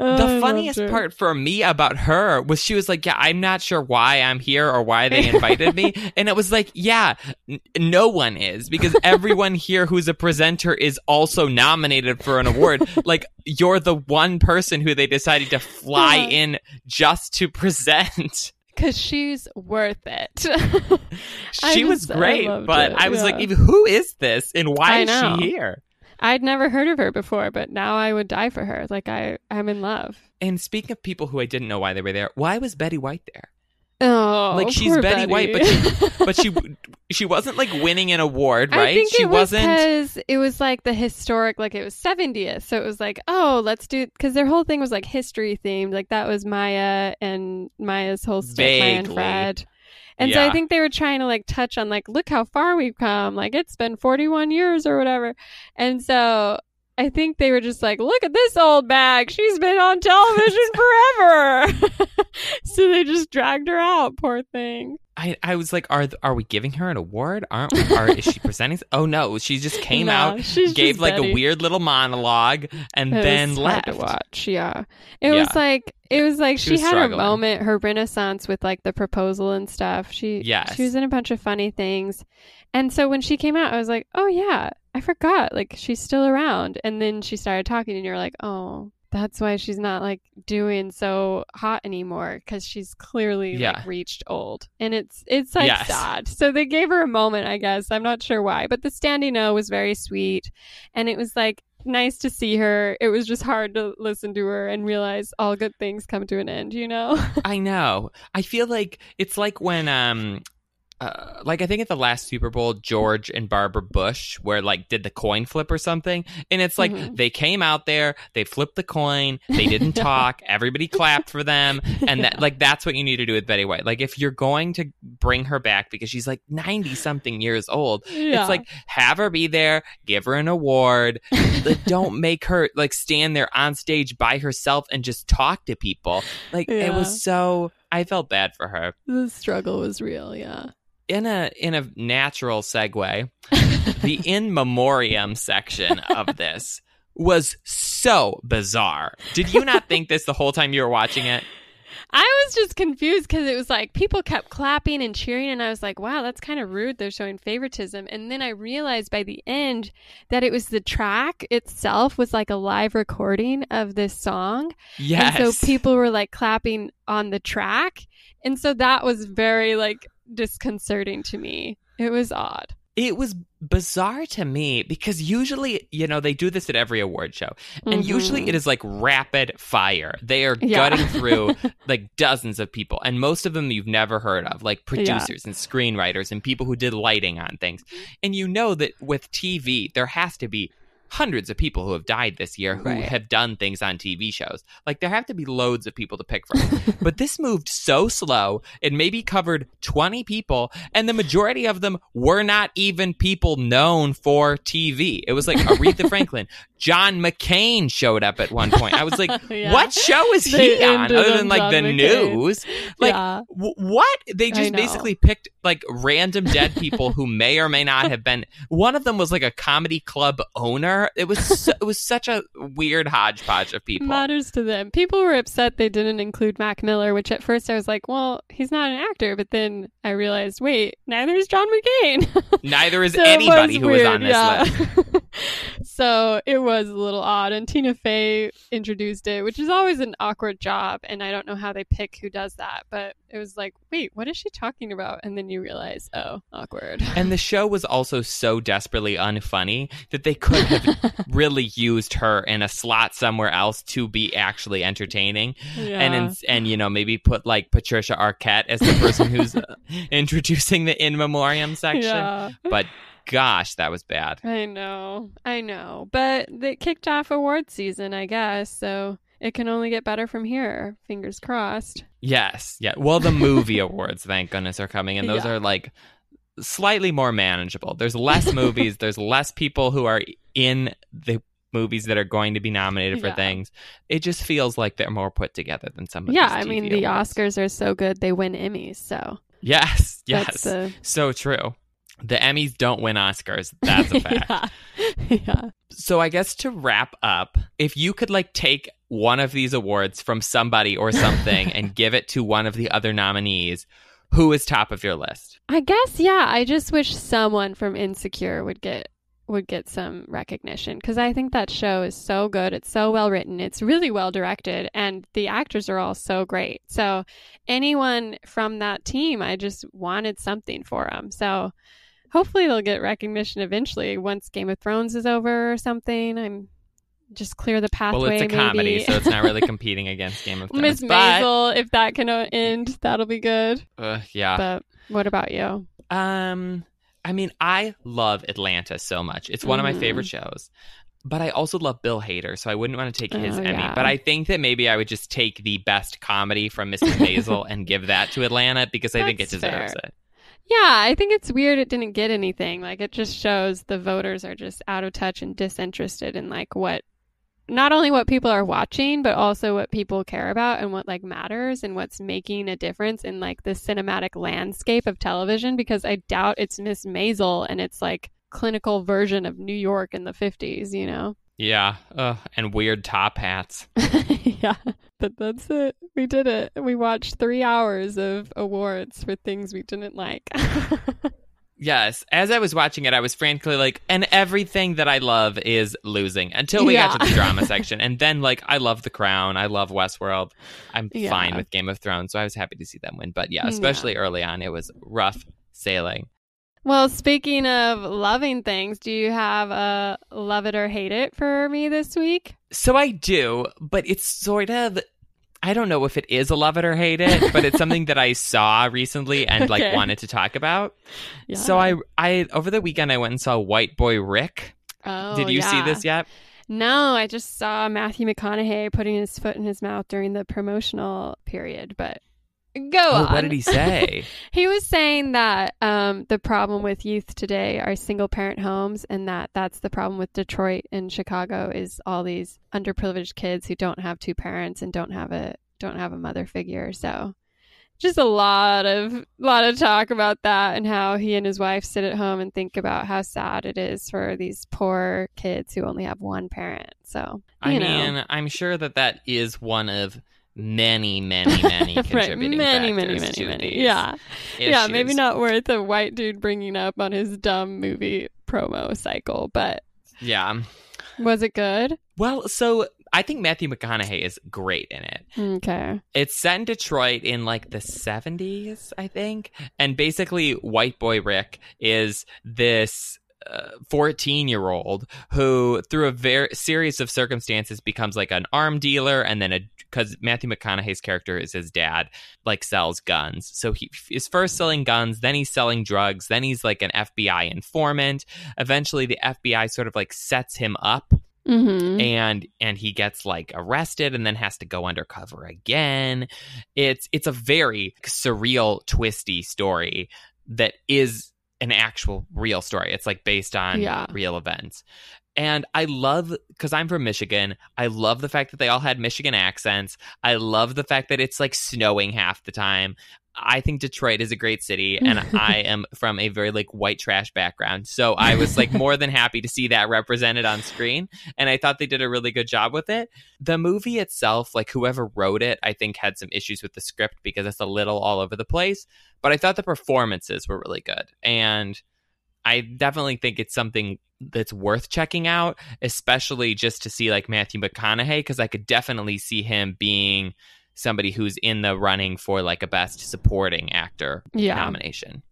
Oh, The funniest part for me about her was she was like, Yeah, I'm not sure why I'm here or why they invited me. *laughs* And it was like, Yeah, n- no one is because everyone *laughs* here who's a presenter is also nominated for an award. like, you're the one person who they decided to fly Yeah. in just to present. because she's worth it. She was just- I great, loved but it, I was like, yeah. "Even- Who is this and why is she here? I'd never heard of her before, but now I would die for her. Like I, I'm in love. And speaking of people who I didn't know why they were there, why was Betty White there? Oh, Like, she's poor Betty White, but *laughs* But she she wasn't like winning an award, right? I think she it was wasn't. because it was like the historic, like it was 70th, so it was like, oh, let's do because their whole thing was like history themed, like that was Maya and Maya's whole stick, Maya and Fred. And so I think they were trying to like touch on like, look how far we've come, like it's been 41 years or whatever, and so. I think they were just like, look at this old bag. She's been on television *laughs* forever. *laughs* so they just dragged her out, poor thing. I, I was like, are are we giving her an award? Aren't are, is she *laughs* presenting? Oh no, she just came No, out, gave like Betty. a weird little monologue, and It then left. to watch. Yeah, it Yeah. was like it was like She she, was had struggling. her moment, her renaissance with like the proposal and stuff. She Yes. she was in a bunch of funny things, and so when she came out, I was like, oh yeah, I forgot. Like she's still around, and then she started talking, and you're like, oh. That's why she's not like doing so hot anymore because she's clearly Yeah. like reached old, and it's it's like Yes. sad. So they gave her a moment, I guess. I'm not sure why, but the standing O was very sweet, and it was like nice to see her. It was just hard to listen to her and realize all good things come to an end, you know? *laughs* I know. I feel like it's like when um uh, like I think at the last Super Bowl, George and Barbara Bush were like did the coin flip or something, and it's like Mhm. they came out there, they flipped the coin, they didn't *laughs* talk, everybody clapped for them, and that *laughs* like that's what you need to do with Betty White. Like if you're going to bring her back because she's like ninety something years old, Yeah. it's like have her be there, give her an award. like, *laughs* don't make her like stand there on stage by herself and just talk to people. Like it was so I felt bad for her. the struggle was real, yeah. In a in a natural segue, *laughs* the in memoriam section of this was so bizarre. Did you not think this the whole time you were watching it? I was just confused because it was like people kept clapping and cheering, and I was like, wow, that's kind of rude. They're showing favoritism. And then I realized by the end that it was the track itself was like a live recording of this song. Yes. And so people were like clapping on the track. And so that was very like disconcerting to me. It was odd. it was bizarre to me because usually, you know, they do this at every award show. And usually Mhm. it is like rapid fire. They are Yeah. gutting through *laughs* like dozens of people, and most of them you've never heard of, like producers and screenwriters and people who did lighting on things. And you know that with TV, there has to be hundreds of people who have died this year who Right. have done things on TV shows. Like there have to be loads of people to pick from. *laughs* but this moved so slow, it maybe covered 20 people, and the majority of them were not even people known for TV. It was like Aretha *laughs* Franklin, John McCain showed up at one point. I was like, *laughs* Yeah. what show is They he on other than like John the McCain. news? Like, yeah. w- what? They just basically picked like random dead people who may or may not have been. One of them was like a comedy club owner. It was so, it was such a weird hodgepodge of people. matters to them. People were upset they didn't include Mac Miller, which at first I was like, well, he's not an actor. But then I realized, wait, neither is John McCain. Neither is *laughs* So anybody who was on this yeah. list. *laughs* so it was a little odd. And Tina Fey introduced it, which is always an awkward job. And I don't know how they pick who does that. But it was like, wait, what is she talking about? And then you realize, oh, awkward. And the show was also so desperately unfunny that they could have *laughs* really used her in a slot somewhere else to be actually entertaining. yeah. And in, and you know maybe put like Patricia Arquette as the person who's uh, *laughs* introducing the in memoriam section. *laughs* yeah. But gosh, that was bad. I know, I know, but they kicked off award season, I guess. So it can only get better from here. Fingers crossed. Yes, yeah. Well, the movie *laughs* awards, thank goodness, are coming, and those Yeah. are like slightly more manageable. There's less *laughs* movies. there's less people who are in the movies that are going to be nominated for Yeah. things. It just feels like they're more put together than some of yeah, I mean TV the. Oscars are so good they win Emmys. So Yes, yes, the so true. The Emmys don't win Oscars. That's a *laughs* fact. yeah. *laughs* yeah. So I guess to wrap up, if you could like take one of these awards from somebody or something *laughs* and give it to one of the other nominees, who is top of your list? I guess yeah. I just wish someone from Insecure would get would get some recognition because I think that show is so good. It's so well written. It's really well directed, and the actors are all so great. So anyone from that team, I just wanted something for them. So hopefully they'll get recognition eventually once Game of Thrones is over or something. I'm just clear the pathway. Well, it's a maybe. comedy, so it's not really *laughs* competing against Game of Thrones. Miss Maisel, if that can end, that'll be good. Uh, yeah. But what about you? Um, I mean, I love Atlanta so much. It's one of my favorite shows. But I also love Bill Hader, so I wouldn't want to take his Oh, Emmy. yeah. But I think that maybe I would just take the best comedy from Mrs. Maisel and give that to Atlanta because I think it deserves fair. it. Yeah, I think it's weird it didn't get anything. Like it just shows the voters are just out of touch and disinterested in like what not only what people are watching, but also what people care about and what like matters and what's making a difference in like the cinematic landscape of television because I doubt it's Miss Maisel and it's like clinical version of New York in the 50s, you know. Yeah. Uh, and weird top hats. *laughs* yeah, but that's it. We did it. We watched 3 hours of awards for things we didn't like. *laughs* Yes. As I was watching it, I was frankly like, and everything that I love is losing until we got to the drama *laughs* section. And then, like, I love The Crown. I love Westworld. I'm Yeah. fine with Game of Thrones. So I was happy to see them win. But yeah, especially early on, it was rough sailing. Well, speaking of loving things, do you have a love it or hate it for me this week? So I do, but it's sort of. I don't know if it is a love it or hate it, but it's something that I *laughs* saw recently and like Okay. wanted to talk about. Yeah. So I, I over the weekend I went and saw White Boy Rick. oh, Did you see this yet? No, I just saw Matthew McConaughey putting his foot in his mouth during the promotional period, but go Oh, on. what did he *laughs* say? He was saying that um, the problem with youth today are single parent homes, and that that's the problem with Detroit and Chicago is all these underprivileged kids who don't have two parents and don't have a don't have a mother figure. So, just a lot of lot of talk about that and how he and his wife sit at home and think about how sad it is for these poor kids who only have one parent. So, I know. mean, I'm sure that that is one of many, many, many *laughs* right, contributing many, many, many, many. these Yeah. Yeah, maybe not worth a white dude bringing up on his dumb movie promo cycle, but Yeah. was it good? Well, so I think Matthew McConaughey is great in it. Okay. It's set in Detroit in like the 70s, I think. And basically, White Boy Rick is this 14 year old who, through a very series of circumstances, becomes like an arm dealer. And then, a because Matthew McConaughey's character is his dad, like sells guns. So he is first selling guns, then he's selling drugs, then he's like an FBI informant. Eventually, the FBI sort of like sets him up Mm-hmm. and and he gets like arrested and then has to go undercover again it's it's a very surreal twisty story that is an actual real story. It's like based on Yeah. real events. And i love because i'm from michigan i love the fact that they all had michigan accents. I love the fact that it's like snowing half the time I think Detroit is a great city, and I *laughs* am from a very like white trash background. So I was like more than happy to see that represented on screen, and I thought they did a really good job with it. The movie itself, like whoever wrote it, I think had some issues with the script because it's a little all over the place. But I thought the performances were really good, and I definitely think it's something that's worth checking out, especially just to see like Matthew McConaughey, because I could definitely see him being somebody who's in the running for like a best supporting actor Yeah. nomination.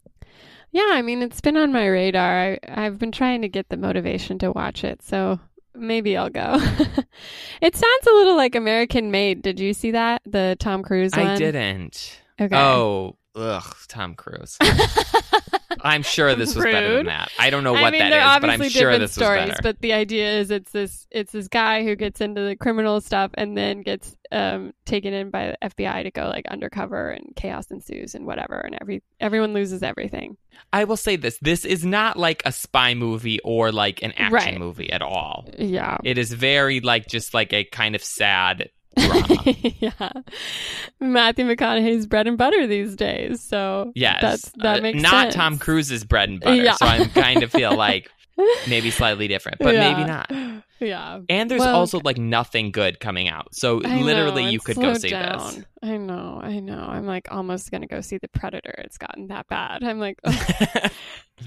Yeah, I mean, it's been on my radar. I, I've been trying to get the motivation to watch it, so maybe I'll go. *laughs* it sounds a little like American Made. Did you see that? The Tom Cruise one? I didn't. Okay. Oh, ugh, Tom Cruise. *laughs* I'm sure this was better than that. I don't know I what mean, that they're but I'm sure different this stories. was better. But the idea is, it's this it's this guy who gets into the criminal stuff and then gets um, taken in by the FBI to go like undercover, and chaos ensues and whatever, and every everyone loses everything. I will say this: this is not like a spy movie or like an action Right. movie at all. Yeah, It is very like just like a kind of sad drama. *laughs* yeah. Matthew McConaughey's bread and butter these days. So yes, that's, that Uh, makes not sense. Tom Cruise's bread and butter. Yeah. So I'm kind of feel like *laughs* maybe slightly different, but maybe not. Yeah. And there's Well, also like nothing good coming out. So I literally, know, you could go see this. I know, I know. I'm like almost gonna go see the Predator. It's gotten that bad. I'm like, this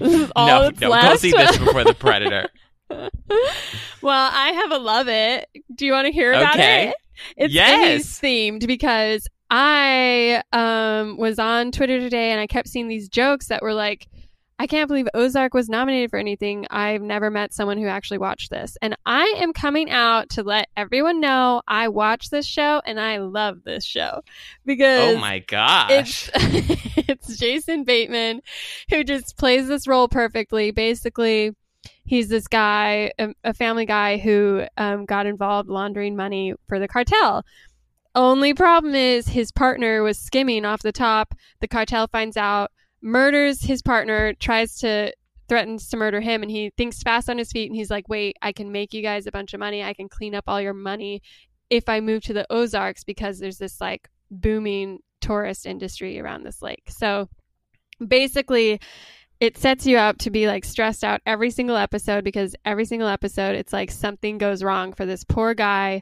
*laughs* is all no, no, go see this before the Predator. *laughs* well, I have a love it. Do you want to hear about Okay. it? It's Yes. 80s themed because I um was on Twitter today and I kept seeing these jokes that were like, I can't believe Ozark was nominated for anything. I've never met someone who actually watched this. And I am coming out to let everyone know I watch this show and I love this show because Oh my gosh. it's *laughs* it's Jason Bateman who just plays this role perfectly. Basically, he's this guy, a, a family guy who um, got involved laundering money for the cartel. Only problem is his partner was skimming off the top. The cartel finds out, murders his partner, tries to threatens to murder him, and he thinks fast on his feet. And he's like, "Wait, I can make you guys a bunch of money. I can clean up all your money if I move to the Ozarks because there's this like booming tourist industry around this lake." So basically it sets you up to be like stressed out every single episode because every single episode it's like something goes wrong for this poor guy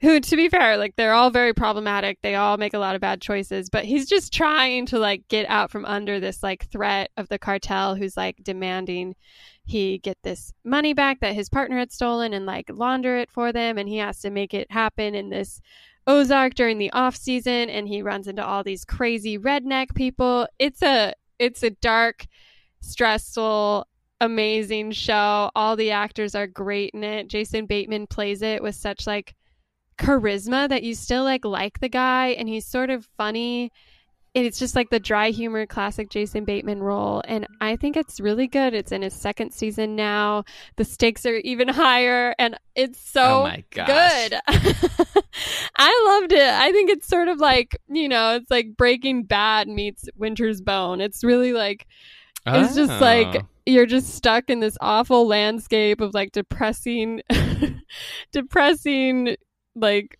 who to be fair like they're all very problematic they all make a lot of bad choices but he's just trying to like get out from under this like threat of the cartel who's like demanding he get this money back that his partner had stolen and like launder it for them and he has to make it happen in this Ozark during the off season and he runs into all these crazy redneck people. It's a it's a dark, stressful, amazing show. All the actors are great in it. Jason Bateman plays it with such like charisma that you still like like the guy and he's sort of funny. And it's just like the dry humor classic Jason Bateman role and I think it's really good. It's in its second season now. The stakes are even *laughs* higher and it's so oh my gosh. good. *laughs* I loved it. I think it's sort of like, you know, it's like Breaking Bad meets Winter's Bone. It's really like it's just like Oh. you're just stuck in this awful landscape of like depressing *laughs* depressing like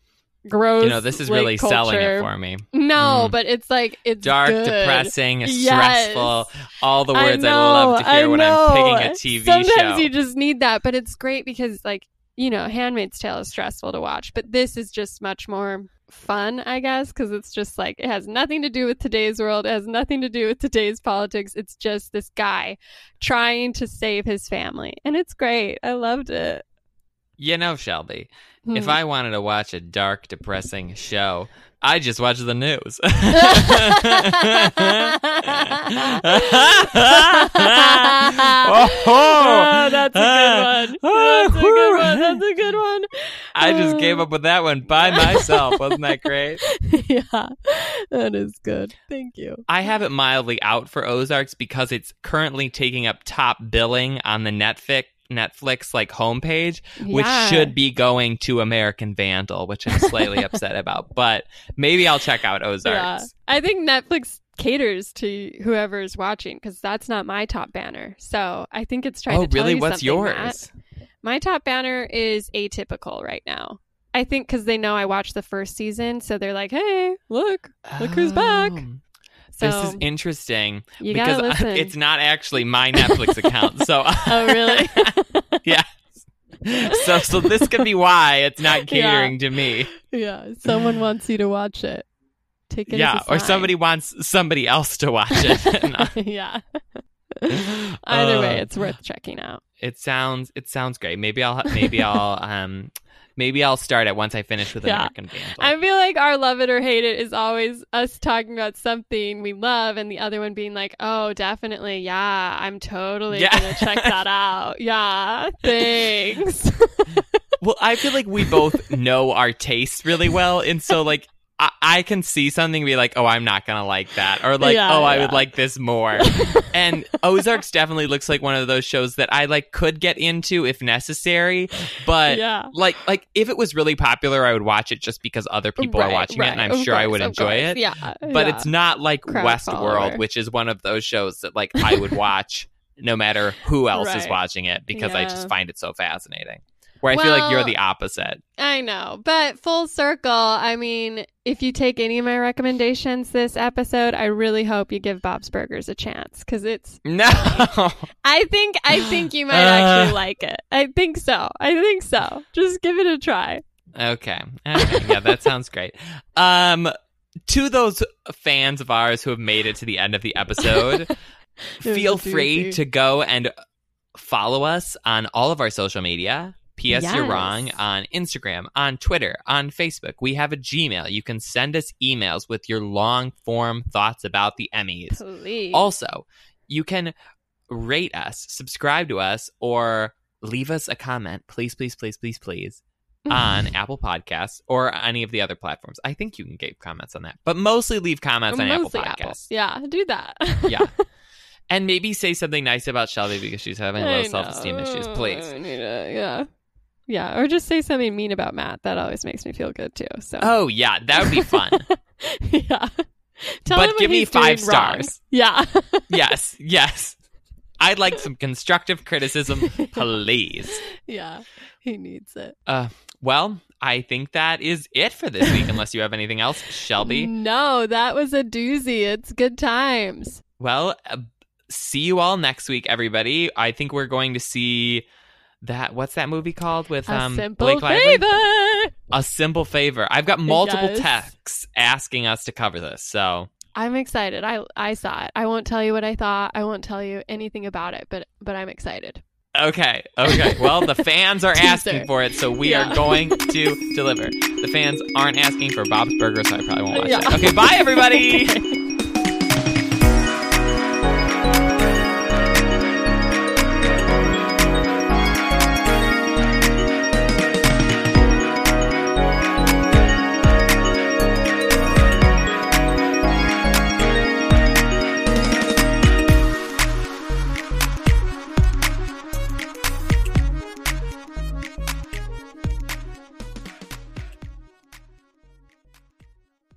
gross you know, this is really selling it for me. No, Mm. but it's like it's Dark, good. depressing, Yes. stressful. All the words I, know, love to hear I when. I'm picking a TV Sometimes show. Sometimes you just need that, but it's great because like you know, Handmaid's Tale is stressful to watch, but this is just much more fun, I guess, because it's just like it has nothing to do with today's world, it has nothing to do with today's politics. It's just this guy trying to save his family, and it's great. I loved it. You know, Shelby, if Hmm. I wanted to watch a dark, depressing show, I just watch the news. *laughs* *laughs* Oh, that's a good one. Oh, That's a good one. That's a good one. I just gave up with that one by *laughs* myself. Wasn't that great? *laughs* yeah, that is good. Thank you. I have it mildly out for Ozarks because it's currently taking up top billing on the Netflix Netflix like homepage, which Yeah. should be going to American Vandal, which I'm slightly *laughs* upset about. But maybe I'll check out Yeah. Ozarks. I think Netflix caters to whoever's watching because that's not my top banner. So I think it's trying Oh, to tell really? What's yours? My top banner is atypical right now. I think because they know I watched the first season, so they're like, "Hey, look, Look who's back. Oh, so this is interesting because gotta I- listen." it's not actually my Netflix account. So *laughs* oh, really? *laughs* yeah. So so this could be why it's not *laughs* catering to me. yeah, someone wants you to watch it. Take it. Yeah, or somebody wants somebody else to watch it. yeah. Either way, Uh, it's worth checking out. It sounds it sounds great. Maybe I'll maybe I'll *laughs* um maybe I'll start it once I finish with Yeah. American Vandal. I feel like our love it or hate it is always us talking about something we love and the other one being like, oh, definitely. Yeah, I'm totally Yeah. going to check that *laughs* out. Yeah, thanks. Well, I feel like we both know our tastes really well, and so like I, I can see something and be like, oh, I'm not gonna like that, or like, Yeah, oh, I would like this more. *laughs* and Ozarks definitely looks like one of those shows that I like could get into if necessary, but. yeah. Like, like if it was really popular, I would watch it just because other people are Right, watching it, and. I'm Of sure I would enjoy course. it. Yeah. But yeah. it's not like Crowd Westworld, follower. which is one of those shows that like I would watch no matter who else is watching it because I just find it so fascinating. Where I feel like you're the opposite. I know, but full circle. I mean, if you take any of my recommendations this episode, I really hope you give Bob's Burgers a chance because it's. *laughs* No. *laughs* I think I think you might Uh. actually like it. I think so. I think so. Just give it a try. Okay. Okay. Yeah, that sounds great. Um, to those fans of ours who have made it to the end of the episode, *laughs* feel free to go and follow us on all of our social media. P.S. You're wrong on Instagram, on Twitter, on Facebook. We have a Gmail. You can send us emails with your long form thoughts about the Emmys. Please. Also, you can rate us, subscribe to us, or leave us a comment, please, please, please, please, please, *laughs* on Apple Podcasts or any of the other platforms. I think you can give comments on that, but mostly leave comments on Mostly Apple Apple. Podcasts. Yeah, do that. *laughs* Yeah. *laughs* And maybe say something nice about Shelby because she's having low self esteem issues, please. I need to- yeah. Yeah, or just say something mean about Matt. That always makes me feel good too. So Oh, yeah, that would be fun. *laughs* yeah. Tell But give me five wrong. stars. Yeah. *laughs* yes, yes. I'd like some constructive criticism, please. yeah. He needs it. Uh, well, I think that is it for this week, unless you have anything else, Shelby. No, that was a doozy. It's good times. Well, uh, see you all next week, everybody. I think we're going to see that. What's that movie called with A um simple Blake Lively? favor. A simple favor. I've got multiple Yes. texts asking us to cover this, so I'm excited. I I saw it. I won't tell you what I thought. I won't tell you anything about it, but but I'm excited. okay, okay. Well, the *laughs* fans are asking for it, so we Yeah. are going to deliver. The fans aren't asking for Bob's Burger, so I probably won't watch Yeah. that. Okay, bye, everybody. *laughs*